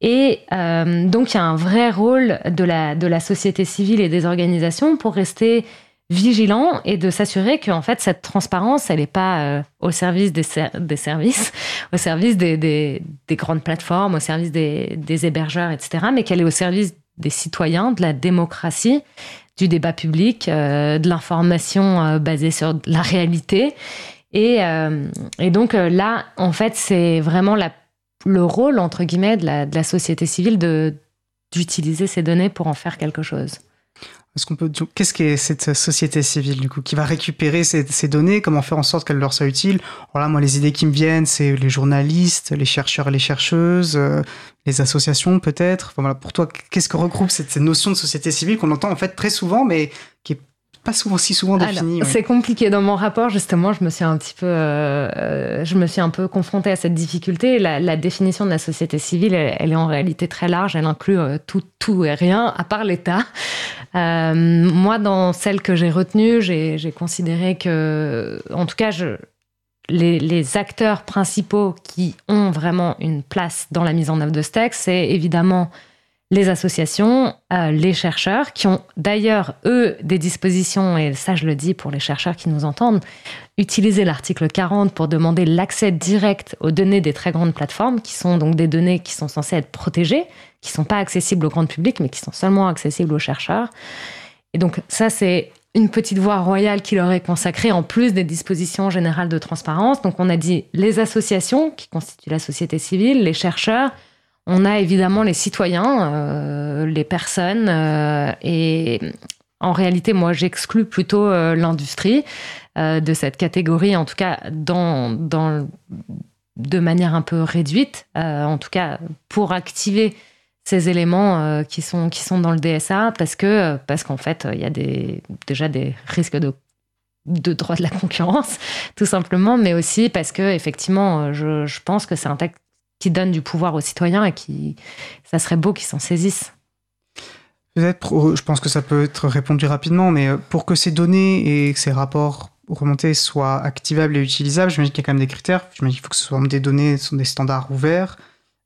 Et euh, donc, il y a un vrai rôle de la société civile et des organisations pour rester vigilant et de s'assurer que en fait cette transparence elle n'est pas euh, au service des, des, services au service des, des, des, grandes plateformes au service des, hébergeurs etc mais qu'elle est au service des citoyens de la démocratie du débat public euh, de l'information basée sur la réalité et, euh, et donc euh, là, en fait, c'est vraiment le rôle, entre guillemets, de la, de la société civile d'utiliser ces données pour en faire quelque chose. Qu'est-ce qu'est cette société civile du coup qui va récupérer ces, données? Comment faire en sorte qu'elles leur soient utiles Voilà, moi les idées qui me viennent, c'est les journalistes, les chercheurs et les chercheuses, euh, les associations peut-être. Voilà, pour toi, qu'est-ce que regroupe cette, cette notion de société civile qu'on entend en fait très souvent, mais qui est pas souvent si souvent défini. C'est compliqué dans mon rapport justement. Je me suis un petit peu, euh, je me suis un peu confrontée à cette difficulté. La, définition de la société civile, elle, est en réalité très large. Elle inclut euh, tout, tout et rien à part l'État. Euh, moi, dans celle que j'ai retenue, j'ai considéré que, en tout cas, je, les, les, acteurs principaux qui ont vraiment une place dans la mise en œuvre de ce texte, c'est évidemment les associations, euh, les chercheurs, qui ont d'ailleurs, eux, des dispositions, et ça je le dis pour les chercheurs qui nous entendent, utiliser l'article 40 pour demander l'accès direct aux données des très grandes plateformes, qui sont donc des données qui sont censées être protégées, qui ne sont pas accessibles au grand public, mais qui sont seulement accessibles aux chercheurs. Et donc ça, c'est une petite voie royale qui leur est consacrée en plus des dispositions générales de transparence. Donc on a dit les associations qui constituent la société civile, les chercheurs, on a évidemment les citoyens, euh, les personnes, euh, et en réalité, moi, j'exclus plutôt euh, l'industrie de cette catégorie, en tout cas de manière un peu réduite, en tout cas pour activer ces éléments qui, sont, qui sont dans le DSA, parce que parce qu'en fait, il y a déjà des risques de de droit de la concurrence, tout simplement, mais aussi parce que effectivement, je, je pense que c'est un texte qui donne du pouvoir aux citoyens et qui, ça serait beau qu'ils s'en saisissent. Peut-être, je pense que ça peut être répondu rapidement, mais euh, pour que ces données et ces rapports remontés soient activables et utilisables, j'imagine qu'il y a quand même des critères. J'imagine qu'il faut que ce soit des données, sont des standards ouverts,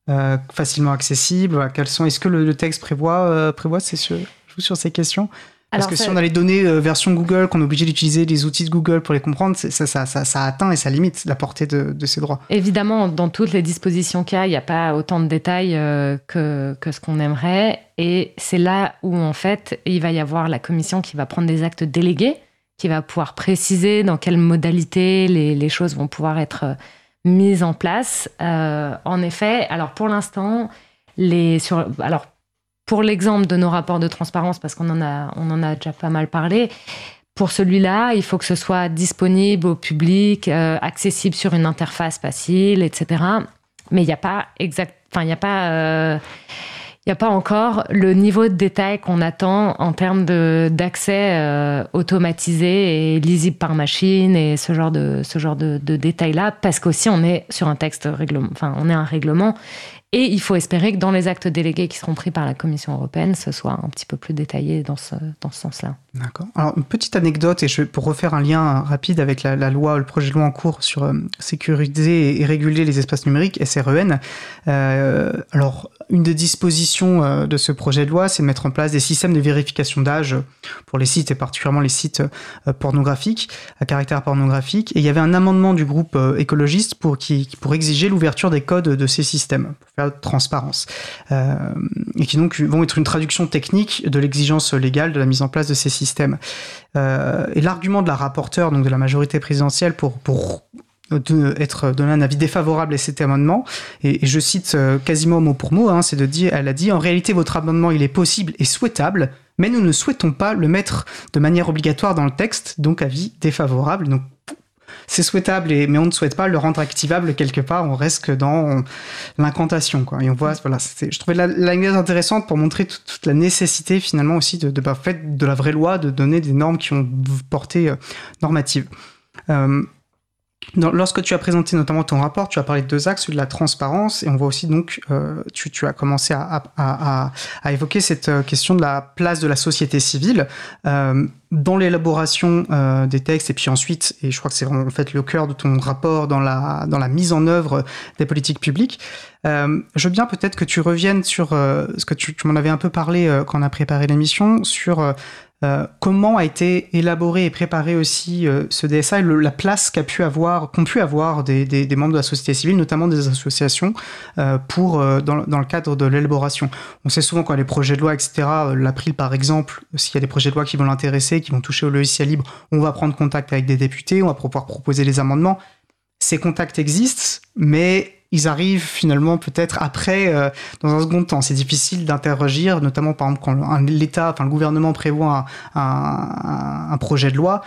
euh, facilement accessibles. quels sont Est-ce que le, texte prévoit, euh, prévoit ces, sur ces questions? Parce que si on a les données euh, version Google, qu'on est obligé d'utiliser les outils de Google pour les comprendre, ça, ça, ça, ça, atteint et ça limite la portée de, de ces droits. Évidemment, dans toutes les dispositions qu'il y a, il n'y a pas autant de détails euh, que, que ce qu'on aimerait. Et c'est là où, en fait, il va y avoir la commission qui va prendre des actes délégués, qui va pouvoir préciser dans quelle modalité les, les choses vont pouvoir être euh, mises en place. Euh, en effet, alors pour l'instant, les sur alors pour l'exemple de nos rapports de transparence, parce qu'on en a, en a déjà pas mal parlé, pour celui-là, il faut que ce soit disponible au public, euh, accessible sur une interface facile, etc. Mais il n'y a pas exact, enfin il n'y a pas, euh, a pas encore le niveau de détail qu'on attend en termes d'accès euh, automatisé et lisible par machine et ce genre de, ce genre de, de détails-là, parce qu'aussi on est sur un texte règlement, enfin on est un règlement et il faut espérer que dans les actes délégués qui seront pris par la Commission européenne, ce soit un petit peu plus détaillé dans ce, dans ce sens-là. D'accord. Alors, une petite anecdote, et je, pour refaire un lien rapide avec la, loi, le projet de loi en cours sur euh, sécuriser et réguler les espaces numériques, SREN. Euh, alors, une des dispositions euh, de ce projet de loi, c'est de mettre en place des systèmes de vérification d'âge pour les sites, et particulièrement les sites pornographiques, à caractère pornographique. Et il y avait un amendement du groupe écologiste pour, qui, pour exiger l'ouverture des codes de ces systèmes, pour faire de transparence. et qui donc vont être une traduction technique de l'exigence légale de la mise en place de ces systèmes système. Euh, et l'argument de la rapporteure, donc de la majorité présidentielle, pour, pour être donner un avis défavorable à cet amendement, et, je cite euh, quasiment mot pour mot, hein, c'est de dire, elle a dit en réalité votre amendement il est possible et souhaitable, mais nous ne souhaitons pas le mettre de manière obligatoire dans le texte, donc avis défavorable. Donc c'est souhaitable, mais on ne souhaite pas le rendre activable quelque part. On reste que dans l'incantation. Et on voit, voilà, je trouvais l'anecdote intéressante pour montrer toute, la nécessité finalement aussi de, de, bah, de la vraie loi, de donner des normes qui ont portée euh, normative. Euh, lorsque tu as présenté notamment ton rapport, tu as parlé de deux axes, celui de la transparence, et on voit aussi donc, euh, tu, tu, as commencé à, à, à, évoquer cette euh, question de la place de la société civile euh, dans l'élaboration euh, des textes, et puis ensuite, et je crois que c'est en fait le cœur de ton rapport dans la, dans la mise en œuvre des politiques publiques. Euh, je veux bien peut-être que tu reviennes sur ce que tu, tu m'en avais un peu parlé quand on a préparé l'émission, sur euh, comment a été élaboré et préparé aussi euh, ce DSA et la place qu'a pu avoir, qu'ont pu avoir des, des, membres de la société civile, notamment des associations, euh, pour dans, le cadre de l'élaboration. On sait souvent quand les projets de loi, etc., l'April par exemple, s'il y a des projets de loi qui vont l'intéresser, qui vont toucher au logiciel libre, on va prendre contact avec des députés, on va pouvoir proposer les amendements. Ces contacts existent, mais ils arrivent finalement peut-être après, euh, dans un second temps. C'est difficile d'interroger, notamment par exemple quand l'État, enfin le gouvernement prévoit un, un, projet de loi.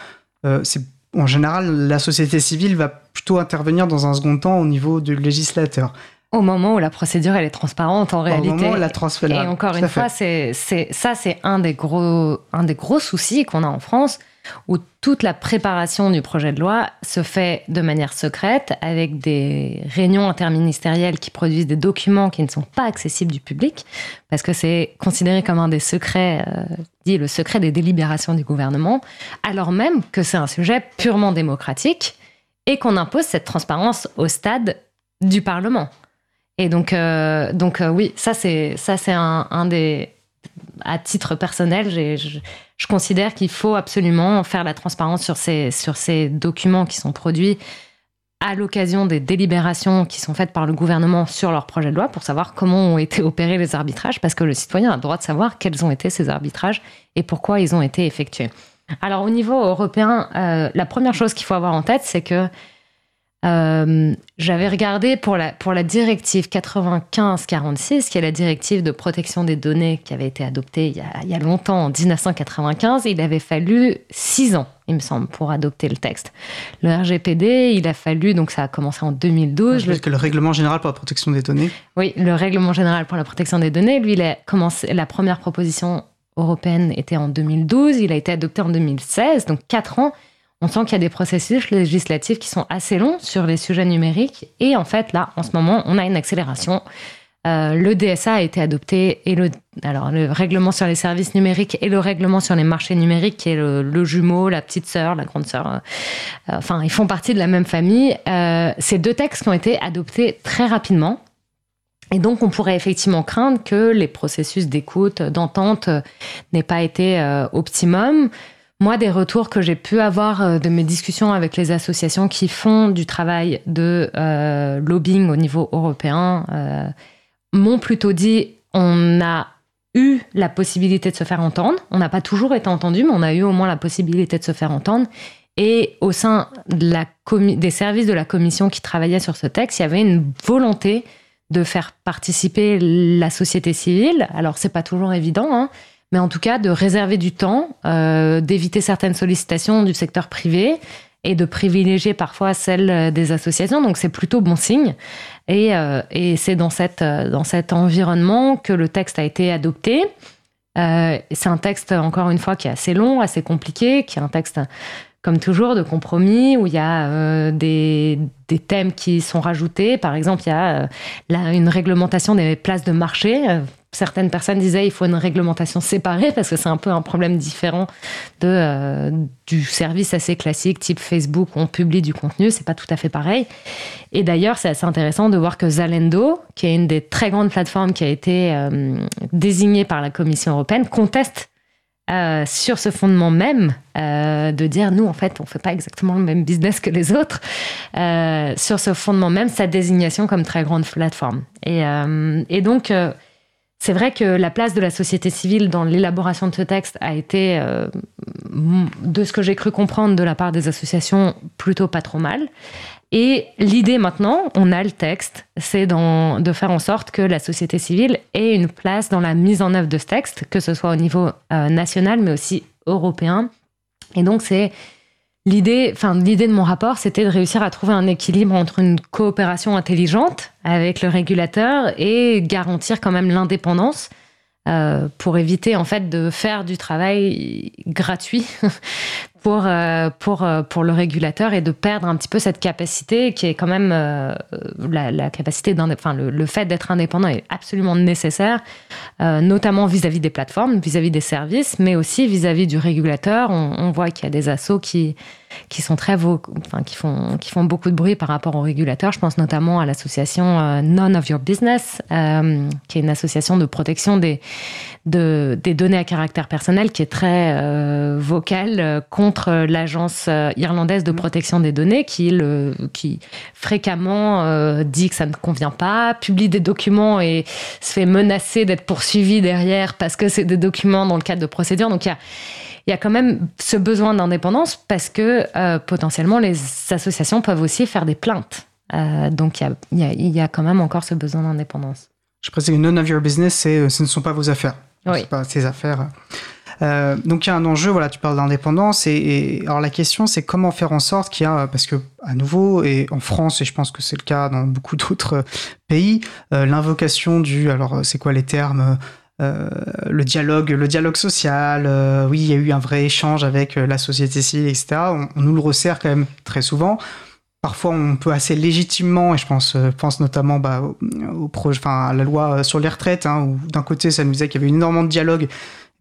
Euh, c'est en général la société civile va plutôt intervenir dans un second temps au niveau du législateur. Au moment où la procédure elle est transparente en réalité. Au moment où la. Et encore une fois, c'est ça c'est un des gros un des gros soucis qu'on a en France où toute la préparation du projet de loi se fait de manière secrète avec des réunions interministérielles qui produisent des documents qui ne sont pas accessibles du public parce que c'est considéré comme un des secrets, euh, dit le secret des délibérations du gouvernement, alors même que c'est un sujet purement démocratique et qu'on impose cette transparence au stade du Parlement. Et donc, euh, donc euh, oui, ça c'est un, un, des à titre personnel, je, je, considère qu'il faut absolument faire la transparence sur ces, sur ces documents qui sont produits à l'occasion des délibérations qui sont faites par le gouvernement sur leur projet de loi pour savoir comment ont été opérés les arbitrages, parce que le citoyen a le droit de savoir quels ont été ces arbitrages et pourquoi ils ont été effectués. Alors au niveau européen, euh, la première chose qu'il faut avoir en tête, c'est que euh, j'avais regardé pour la, pour la directive 95-46, qui est la directive de protection des données qui avait été adoptée il y, a, il y a longtemps, en 1995. Il avait fallu six ans, il me semble, pour adopter le texte. Le RGPD, il a fallu, donc ça a commencé en 2012. Je le... que le règlement général pour la protection des données. Oui, le règlement général pour la protection des données, lui, il a commencé, la première proposition européenne était en 2012, il a été adopté en 2016, donc quatre ans on sent qu'il y a des processus législatifs qui sont assez longs sur les sujets numériques. Et en fait, là, en ce moment, on a une accélération. Euh, le DSA a été adopté et le, alors, le règlement sur les services numériques et le règlement sur les marchés numériques, qui est le, jumeau, la petite sœur, la grande sœur. Euh, enfin, ils font partie de la même famille. Euh, ces deux textes qui ont été adoptés très rapidement. Et donc, on pourrait effectivement craindre que les processus d'écoute, d'entente n'aient pas été optimum. Moi, des retours que j'ai pu avoir euh, de mes discussions avec les associations qui font du travail de euh, lobbying au niveau européen euh, m'ont plutôt dit on a eu la possibilité de se faire entendre. On n'a pas toujours été entendu, mais on a eu au moins la possibilité de se faire entendre. Et au sein des services de la commission qui travaillaient sur ce texte, il y avait une volonté de faire participer la société civile. Alors, c'est pas toujours évident, hein, mais en tout cas de réserver du temps, euh, d'éviter certaines sollicitations du secteur privé et de privilégier parfois celle des associations. Donc c'est plutôt bon signe. Et, et c'est dans, cet environnement que le texte a été adopté. c'est un texte, encore une fois, qui est assez long, assez compliqué, qui est un texte comme toujours, de compromis où il y a euh, des, thèmes qui sont rajoutés. Par exemple, il y a euh, une réglementation des places de marché. Euh, certaines personnes disaient qu'il faut une réglementation séparée parce que c'est un peu un problème différent de, du service assez classique type Facebook où on publie du contenu. C'est pas tout à fait pareil. Et d'ailleurs, c'est assez intéressant de voir que Zalendo, qui est une des très grandes plateformes qui a été désignée par la Commission européenne, conteste euh, sur ce fondement même euh, de dire nous en fait on fait pas exactement le même business que les autres euh, sur ce fondement même sa désignation comme très grande plateforme et donc c'est vrai que la place de la société civile dans l'élaboration de ce texte a été de ce que j'ai cru comprendre de la part des associations plutôt pas trop mal et l'idée maintenant, on a le texte, c'est de faire en sorte que la société civile ait une place dans la mise en œuvre de ce texte, que ce soit au niveau euh, national, mais aussi européen. Et donc, c'est l'idée, enfin, l'idée de mon rapport, c'était de réussir à trouver un équilibre entre une coopération intelligente avec le régulateur et garantir quand même l'indépendance. Euh, pour éviter en fait de faire du travail gratuit pour, euh, pour, euh, pour le régulateur et de perdre un petit peu cette capacité qui est quand même euh, la, capacité enfin le, le fait d'être indépendant est absolument nécessaire, notamment vis-à-vis des plateformes, vis-à-vis des services, mais aussi vis-à-vis du régulateur. On, voit qu'il y a des assauts qui qui sont très enfin, qui font qui font beaucoup de bruit par rapport aux régulateurs. Je pense notamment à l'association None of Your Business, qui est une association de protection des de, des données à caractère personnel, qui est très vocale contre l'agence irlandaise de protection des données, qui le qui fréquemment dit que ça ne convient pas, publie des documents et se fait menacer d'être poursuivi derrière parce que c'est des documents dans le cadre de procédures. Donc il y a il y a quand même ce besoin d'indépendance parce que euh, potentiellement les associations peuvent aussi faire des plaintes. Euh, donc il y, a, il, y a, quand même encore ce besoin d'indépendance. Je précise que none of your business, euh, ce ne sont pas vos affaires. Oui. C'est pas ses affaires. Donc il y a un enjeu, voilà, tu parles d'indépendance et, alors la question c'est comment faire en sorte qu'il y a, parce que à nouveau et en France et je pense que c'est le cas dans beaucoup d'autres pays, l'invocation du, alors c'est quoi les termes euh, le dialogue, le dialogue social. Euh, oui, il y a eu un vrai échange avec euh, la société civile, etc. On, nous le resserre quand même très souvent. Parfois, on peut assez légitimement, et je pense, pense notamment bah, au, projet, enfin, à la loi sur les retraites, hein, où d'un côté, ça nous disait qu'il y avait énormément de dialogue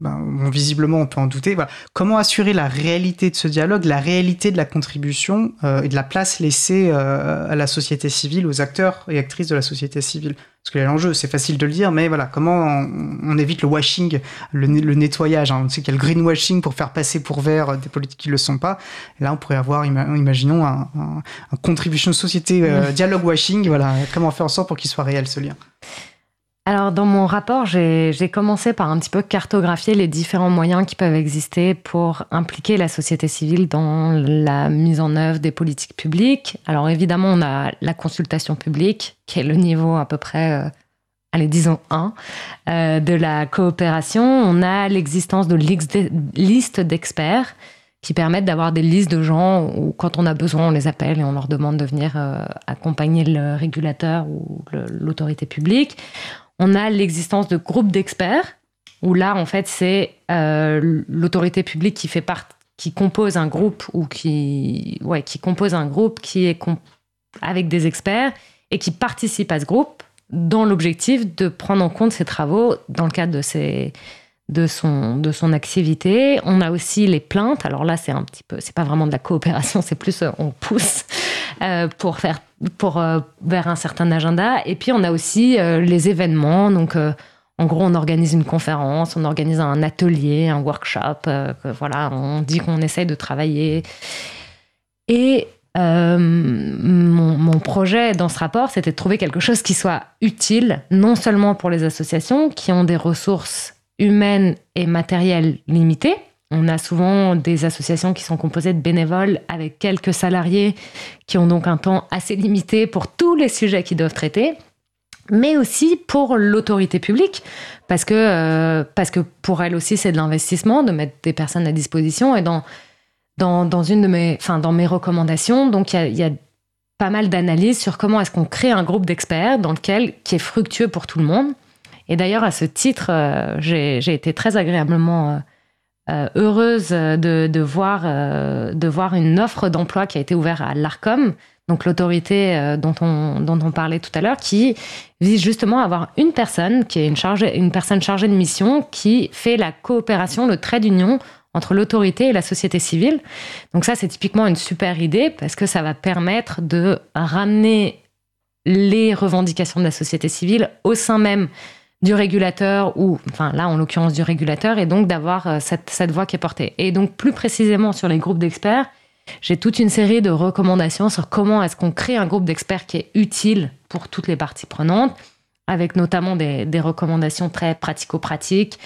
ben, visiblement, on peut en douter. Comment assurer la réalité de ce dialogue, la réalité de la contribution et de la place laissée à la société civile, aux acteurs et actrices de la société civile? Parce que l'enjeu, c'est facile de le dire, mais voilà, comment on, évite le washing, le, nettoyage. Hein? On sait qu'il y a le greenwashing pour faire passer pour vert des politiques qui ne le sont pas. Et là, on pourrait avoir, imaginons, un, un, contribution société euh, dialogue washing. Voilà, comment faire en sorte pour qu'il soit réel ce lien? Alors, dans mon rapport, j'ai commencé par un petit peu cartographier les différents moyens qui peuvent exister pour impliquer la société civile dans la mise en œuvre des politiques publiques. Alors, évidemment, on a la consultation publique, qui est le niveau à peu près, euh, allez, disons 1, euh, de la coopération. On a l'existence de listes d'experts qui permettent d'avoir des listes de gens où, quand on a besoin, on les appelle et on leur demande de venir euh, accompagner le régulateur ou l'autorité publique. On a l'existence de groupes d'experts, où là, en fait, c'est euh, l'autorité publique qui fait part, qui compose un groupe ou qui, ouais, qui compose un groupe qui est avec des experts et qui participe à ce groupe dans l'objectif de prendre en compte ses travaux dans le cadre de ses, de son, de son activité. On a aussi les plaintes. Alors là, c'est un petit peu, c'est pas vraiment de la coopération, c'est plus euh, on pousse euh, pour faire pour euh, vers un certain agenda. Et puis on a aussi les événements. Donc en gros, on organise une conférence, on organise un atelier, un workshop. voilà, on dit qu'on essaye de travailler. Et mon, mon, projet dans ce rapport, c'était de trouver quelque chose qui soit utile, non seulement pour les associations qui ont des ressources humaine et matérielle limitée. On a souvent des associations qui sont composées de bénévoles avec quelques salariés qui ont donc un temps assez limité pour tous les sujets qu'ils doivent traiter, mais aussi pour l'autorité publique, parce que, euh, parce que pour elle aussi c'est de l'investissement de mettre des personnes à disposition et dans dans, une de mes, dans mes recommandations. Donc, il y a, pas mal d'analyses sur comment est-ce qu'on crée un groupe d'experts dans lequel qui est fructueux pour tout le monde. Et d'ailleurs, à ce titre, euh, j'ai j'ai été très agréablement euh, heureuse de, voir, euh, de voir une offre d'emploi qui a été ouverte à l'ARCOM, donc l'autorité euh, dont, on, dont on parlait tout à l'heure, qui vise justement à avoir une personne qui est une, chargée, une personne chargée de mission qui fait la coopération, le trait d'union entre l'autorité et la société civile. Donc ça, c'est typiquement une super idée parce que ça va permettre de ramener les revendications de la société civile au sein même du régulateur ou, enfin là en l'occurrence du régulateur, et donc d'avoir euh, cette, cette voix qui est portée. Et donc plus précisément sur les groupes d'experts, j'ai toute une série de recommandations sur comment est-ce qu'on crée un groupe d'experts qui est utile pour toutes les parties prenantes, avec notamment des, des recommandations très pratico-pratiques,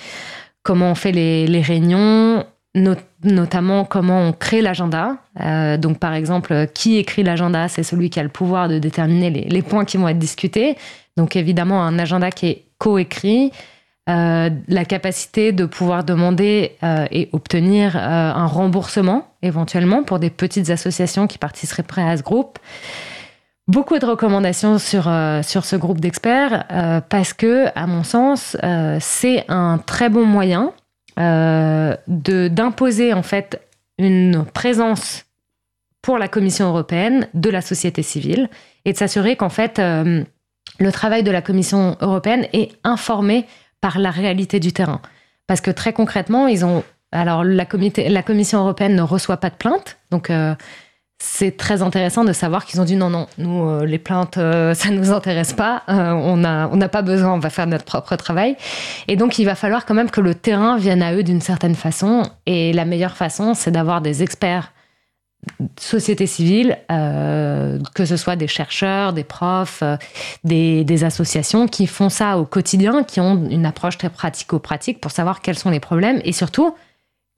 comment on fait les, les réunions, not- notamment comment on crée l'agenda. Euh, donc par exemple, qui écrit l'agenda C'est celui qui a le pouvoir de déterminer les, les points qui vont être discutés. Donc évidemment, un agenda qui est coécrit, euh, la capacité de pouvoir demander euh, et obtenir euh, un remboursement éventuellement pour des petites associations qui participeraient à ce groupe. Beaucoup de recommandations sur, sur ce groupe d'experts parce que, à mon sens, c'est un très bon moyen d'imposer en fait une présence pour la Commission européenne de la société civile et de s'assurer qu'en fait le travail de la Commission européenne est informé par la réalité du terrain. Parce que très concrètement, ils ont. Alors, la, Commission européenne ne reçoit pas de plaintes. Donc, euh, c'est très intéressant de savoir qu'ils ont dit non, non, nous, euh, les plaintes, euh, ça ne nous intéresse pas. On n'a on n'a pas besoin, on va faire notre propre travail. Et donc, il va falloir quand même que le terrain vienne à eux d'une certaine façon. Et la meilleure façon, c'est d'avoir des experts société civile, euh, que ce soit des chercheurs, des profs, euh, des, associations qui font ça au quotidien, qui ont une approche très pratico-pratique pour savoir quels sont les problèmes et surtout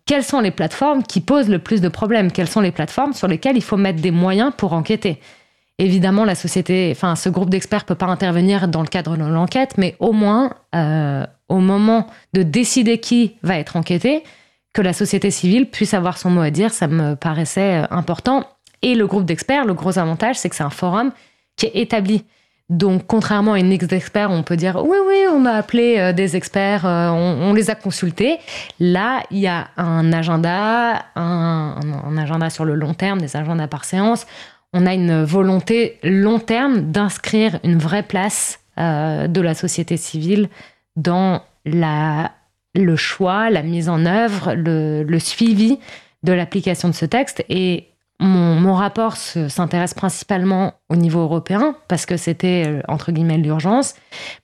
quelles sont les plateformes qui posent le plus de problèmes, quelles sont les plateformes sur lesquelles il faut mettre des moyens pour enquêter. Évidemment, la société, enfin, ce groupe d'experts peut pas intervenir dans le cadre de l'enquête, mais au moins, euh, au moment de décider qui va être enquêté, que la société civile puisse avoir son mot à dire, ça me paraissait euh, important. Et le groupe d'experts, le gros avantage, c'est que c'est un forum qui est établi. Donc, contrairement à une X d'experts, on peut dire oui, oui, on a appelé euh, des experts, euh, on, les a consultés. Là, il y a un agenda, un, agenda sur le long terme, des agendas par séance. On a une volonté long terme d'inscrire une vraie place de la société civile dans la, le choix, la mise en œuvre, le, le suivi de l'application de ce texte. Et mon, rapport se- s'intéresse principalement au niveau européen, parce que c'était, euh, entre guillemets, l'urgence.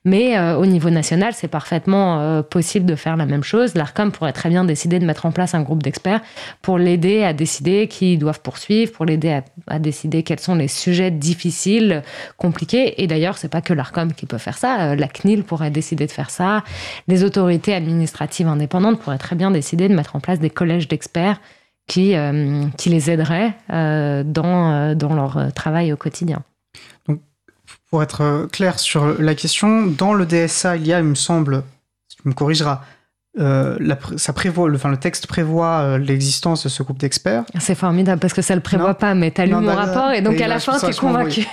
Mais euh, au niveau national, c'est parfaitement euh, possible de faire la même chose. L'ARCOM pourrait très bien décider de mettre en place un groupe d'experts pour l'aider à décider qui doivent poursuivre, pour l'aider à, à décider quels sont les sujets difficiles, compliqués. Et d'ailleurs, c'est pas que l'ARCOM qui peut faire ça. La CNIL pourrait décider de faire ça. Les autorités administratives indépendantes pourraient très bien décider de mettre en place des collèges d'experts qui, euh, qui les aideraient euh, dans, euh, dans leur travail au quotidien. Pour être clair sur la question, dans le DSA, il y a, il me semble, tu me corrigeras, euh, la ça prévoit, le, enfin, le texte prévoit euh, l'existence de ce groupe d'experts. C'est formidable parce que ça le prévoit Non. pas, mais t'as lu Non, mon rapport et donc à la fin, je m'en convaincu.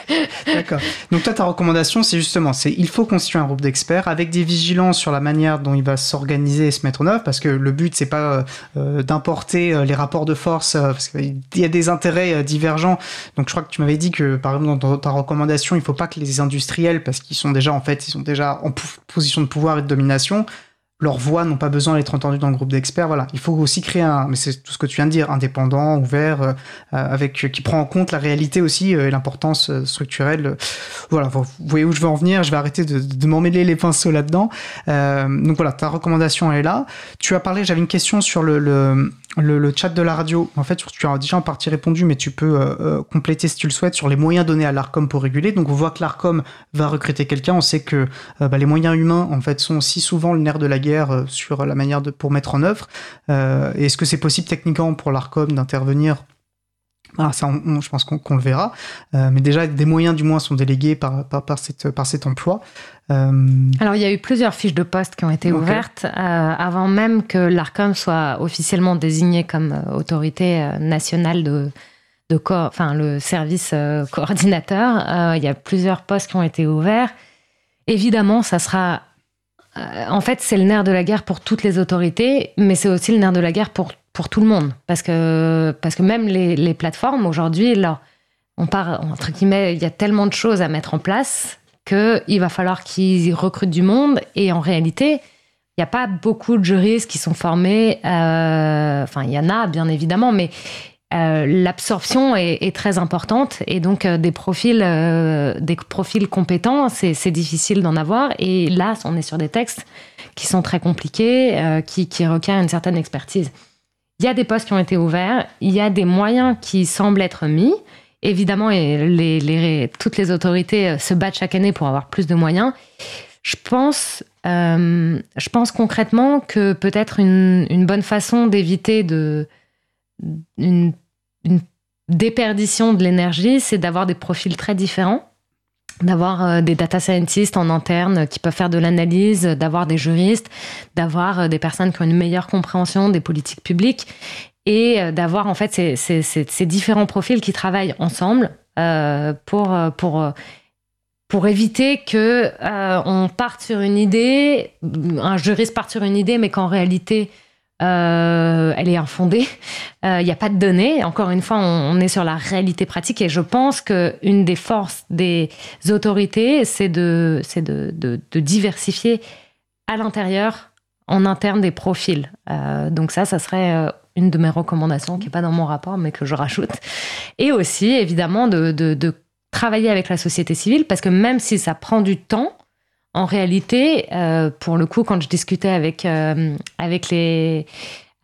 D'accord. Donc toi, ta recommandation, c'est justement, c'est il faut constituer un groupe d'experts avec des vigilances sur la manière dont il va s'organiser et se mettre en œuvre, parce que le but, c'est pas euh, euh, d'importer les rapports de force, parce qu'il y a des intérêts divergents. Donc je crois que tu m'avais dit que, par exemple, dans ta recommandation, il faut pas que les industriels, parce qu'ils sont déjà, en fait, ils sont déjà en position de pouvoir et de domination, leurs voix n'ont pas besoin d'être entendues dans le groupe d'experts. Voilà, il faut aussi créer un, mais c'est tout ce que tu viens de dire, indépendant, ouvert, euh, euh, avec qui prend en compte la réalité aussi euh, et l'importance structurelle. Voilà, vous voyez où je veux en venir. Je vais arrêter de, m'emmêler les pinceaux là-dedans. Donc voilà, ta recommandation est là. Tu as parlé, j'avais une question sur le, le, le, chat de la radio. En fait, tu as déjà en partie répondu, mais tu peux compléter si tu le souhaites sur les moyens donnés à l'Arcom pour réguler. Donc on voit que l'Arcom va recruter quelqu'un. On sait que bah, les moyens humains en fait sont aussi souvent le nerf de la guerre euh, sur la manière de pour mettre en œuvre. Euh, Est-ce que c'est possible techniquement pour l'Arcom d'intervenir? Ça, on- on- je pense qu'on le verra. Euh, mais déjà, des moyens du moins sont délégués par, par, par, cette, par cet emploi. Alors, il y a eu plusieurs fiches de poste qui ont été ouvertes avant même que l'ARCOM soit officiellement désigné comme autorité nationale de, de enfin, le service coordinateur. il y a plusieurs postes qui ont été ouverts. Évidemment, ça sera en fait, c'est le nerf de la guerre pour toutes les autorités, mais c'est aussi le nerf de la guerre pour, pour tout le monde. Parce que, parce que même les, plateformes, aujourd'hui, là, on part, entre guillemets, il y a tellement de choses à mettre en place qu'il va falloir qu'ils recrutent du monde. Et en réalité, il n'y a pas beaucoup de juristes qui sont formés. Euh, enfin, il y en a, bien évidemment, mais euh, l'absorption est, très importante et donc euh, des profils, euh, des profils compétents, c'est difficile d'en avoir. Et là, on est sur des textes qui sont très compliqués, qui, qui, requièrent une certaine expertise. Il y a des postes qui ont été ouverts, il y a des moyens qui semblent être mis. Évidemment, toutes les autorités se battent chaque année pour avoir plus de moyens. Je pense, je pense concrètement que peut-être une bonne façon d'éviter de une déperdition de l'énergie, c'est d'avoir des profils très différents, d'avoir euh, des data scientists en interne qui peuvent faire de l'analyse, d'avoir des juristes, d'avoir euh, des personnes qui ont une meilleure compréhension des politiques publiques et euh, d'avoir en fait ces, différents profils qui travaillent ensemble pour, pour, pour éviter que on parte sur une idée, un juriste parte sur une idée, mais qu'en réalité elle est infondée. Il euh, n'y a pas de données. Encore une fois, on, est sur la réalité pratique et je pense qu'une des forces des autorités, c'est de, de, de, diversifier à l'intérieur, en interne, des profils. Euh, donc ça, ça serait une de mes recommandations qui n'est pas dans mon rapport, mais que je rajoute. Et aussi, évidemment, de, de travailler avec la société civile parce que même si ça prend du temps, en réalité, euh, pour le coup, quand je discutais avec, euh, avec les.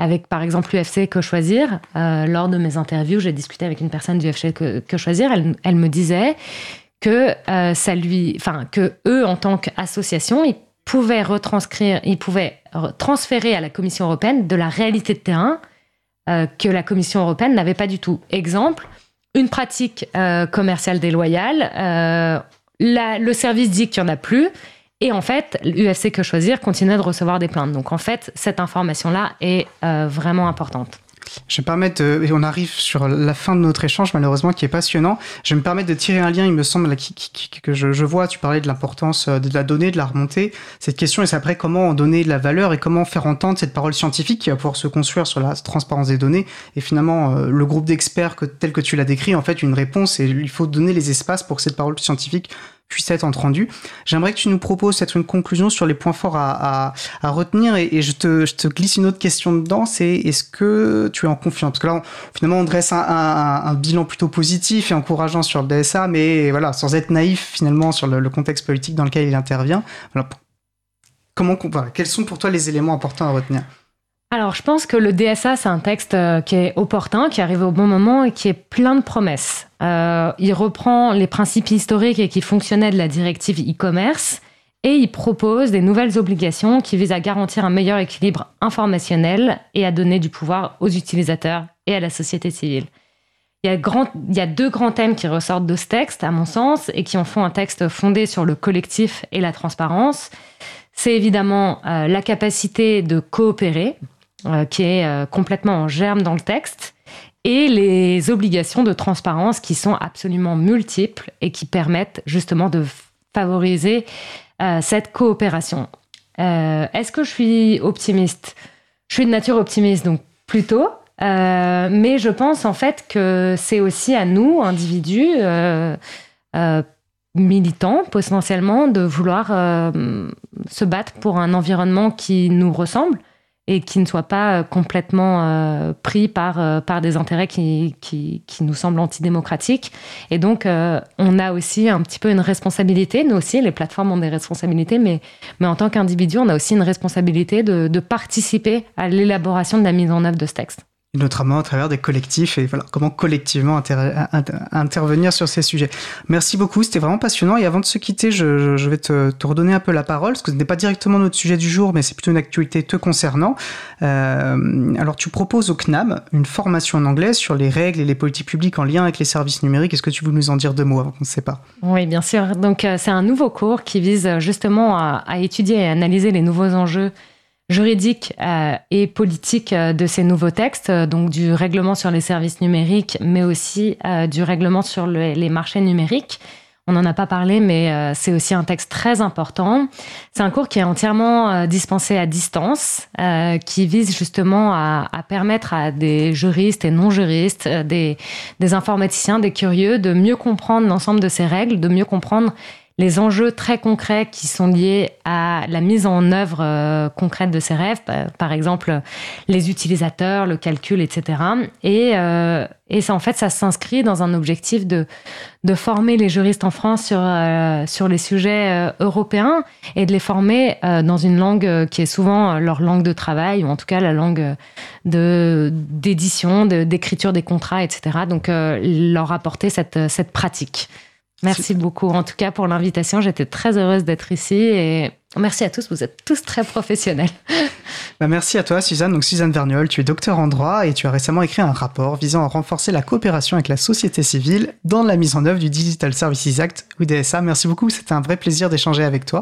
Avec par exemple l'UFC Que Choisir, euh, lors de mes interviews, j'ai discuté avec une personne du UFC Que, Choisir. Elle, elle, me disait que ça lui, que eux en tant qu'association, ils pouvaient retranscrire, ils pouvaient transférer à la Commission européenne de la réalité de terrain que la Commission européenne n'avait pas du tout. Exemple, une pratique commerciale déloyale. le service dit qu'il n'y en a plus et en fait, l'UFC Que Choisir continue de recevoir des plaintes. Donc en fait, cette information-là est euh, vraiment importante. Je vais me permettre, et on arrive sur la fin de notre échange malheureusement qui est passionnant. Je vais me permettre de tirer un lien, il me semble, que je, vois, tu parlais de l'importance euh, de la donnée, de la remontée. Cette question, c'est après comment donner de la valeur et comment faire entendre cette parole scientifique qui va pouvoir se construire sur la transparence des données. Et finalement, euh, le groupe d'experts tel que tu l'as décrit, en fait, une réponse et il faut donner les espaces pour que cette parole scientifique puisse être entendu. J'aimerais que tu nous proposes cette une conclusion sur les points forts à, retenir et, je, te, glisse une autre question dedans, c'est est-ce que tu es en confiance? Parce que là, finalement, on dresse un, bilan plutôt positif et encourageant sur le DSA, mais voilà, sans être naïf finalement sur le, contexte politique dans lequel il intervient. comment, quels sont pour toi les éléments importants à retenir? Alors, je pense que le DSA, c'est un texte euh, qui est opportun, qui arrive au bon moment et qui est plein de promesses. Euh, il reprend les principes historiques et qui fonctionnaient de la directive e-commerce et il propose des nouvelles obligations qui visent à garantir un meilleur équilibre informationnel et à donner du pouvoir aux utilisateurs et à la société civile. Il y, a deux grands thèmes qui ressortent de ce texte, à mon sens, et qui en font un texte fondé sur le collectif et la transparence. C'est évidemment euh, la capacité de coopérer, euh, qui est euh, complètement en germe dans le texte, et les obligations de transparence qui sont absolument multiples et qui permettent justement de favoriser euh, cette coopération. Est-ce que je suis optimiste? Je suis de nature optimiste, donc plutôt. mais je pense en fait que c'est aussi à nous, individus, militants potentiellement, de vouloir se battre pour un environnement qui nous ressemble et qui ne soit pas euh, complètement euh, pris par, euh, par des intérêts qui, qui, nous semblent antidémocratiques. Et donc, on a aussi un petit peu une responsabilité, nous aussi, les plateformes ont des responsabilités, mais, mais en tant qu'individu, on a aussi une responsabilité de, de participer à l'élaboration de la mise en œuvre de ce texte. Notamment à travers des collectifs et comment collectivement intervenir sur ces sujets. Merci beaucoup, c'était vraiment passionnant. Et avant de se quitter, je, vais te, redonner un peu la parole, parce que ce n'est pas directement notre sujet du jour, mais c'est plutôt une actualité te concernant. Euh, alors tu proposes au CNAM une formation en anglais sur les règles et les politiques publiques en lien avec les services numériques. Est-ce que tu veux nous en dire deux mots avant qu'on ne sait pas? Oui, bien sûr. Donc euh, c'est un nouveau cours qui vise justement à, à étudier et analyser les nouveaux enjeux juridique euh, et politique euh, de ces nouveaux textes, euh, donc du règlement sur les services numériques, mais aussi du règlement sur les marchés numériques. On n'en a pas parlé, mais c'est aussi un texte très important. C'est un cours qui est entièrement dispensé à distance, qui vise justement à, permettre à des juristes et non-juristes, des, des informaticiens, des curieux, de mieux comprendre l'ensemble de ces règles, de mieux comprendre les enjeux très concrets qui sont liés à la mise en œuvre euh, concrète de ces rêves, par exemple les utilisateurs, le calcul, etc. Et, euh, et ça, en fait, ça s'inscrit dans un objectif de, de former les juristes en France sur, euh, sur les sujets européens et de les former dans une langue qui est souvent leur langue de travail, ou en tout cas la langue d'édition, d'écriture des contrats, etc. Donc, leur apporter cette, cette pratique. Merci beaucoup en tout cas pour l'invitation. J'étais très heureuse d'être ici et merci à tous. Vous êtes tous très professionnels. Bah merci à toi Suzanne. Donc Suzanne Verniol, tu es docteur en droit et tu as récemment écrit un rapport visant à renforcer la coopération avec la société civile dans la mise en œuvre du Digital Services Act ou DSA. Merci beaucoup. C'était un vrai plaisir d'échanger avec toi.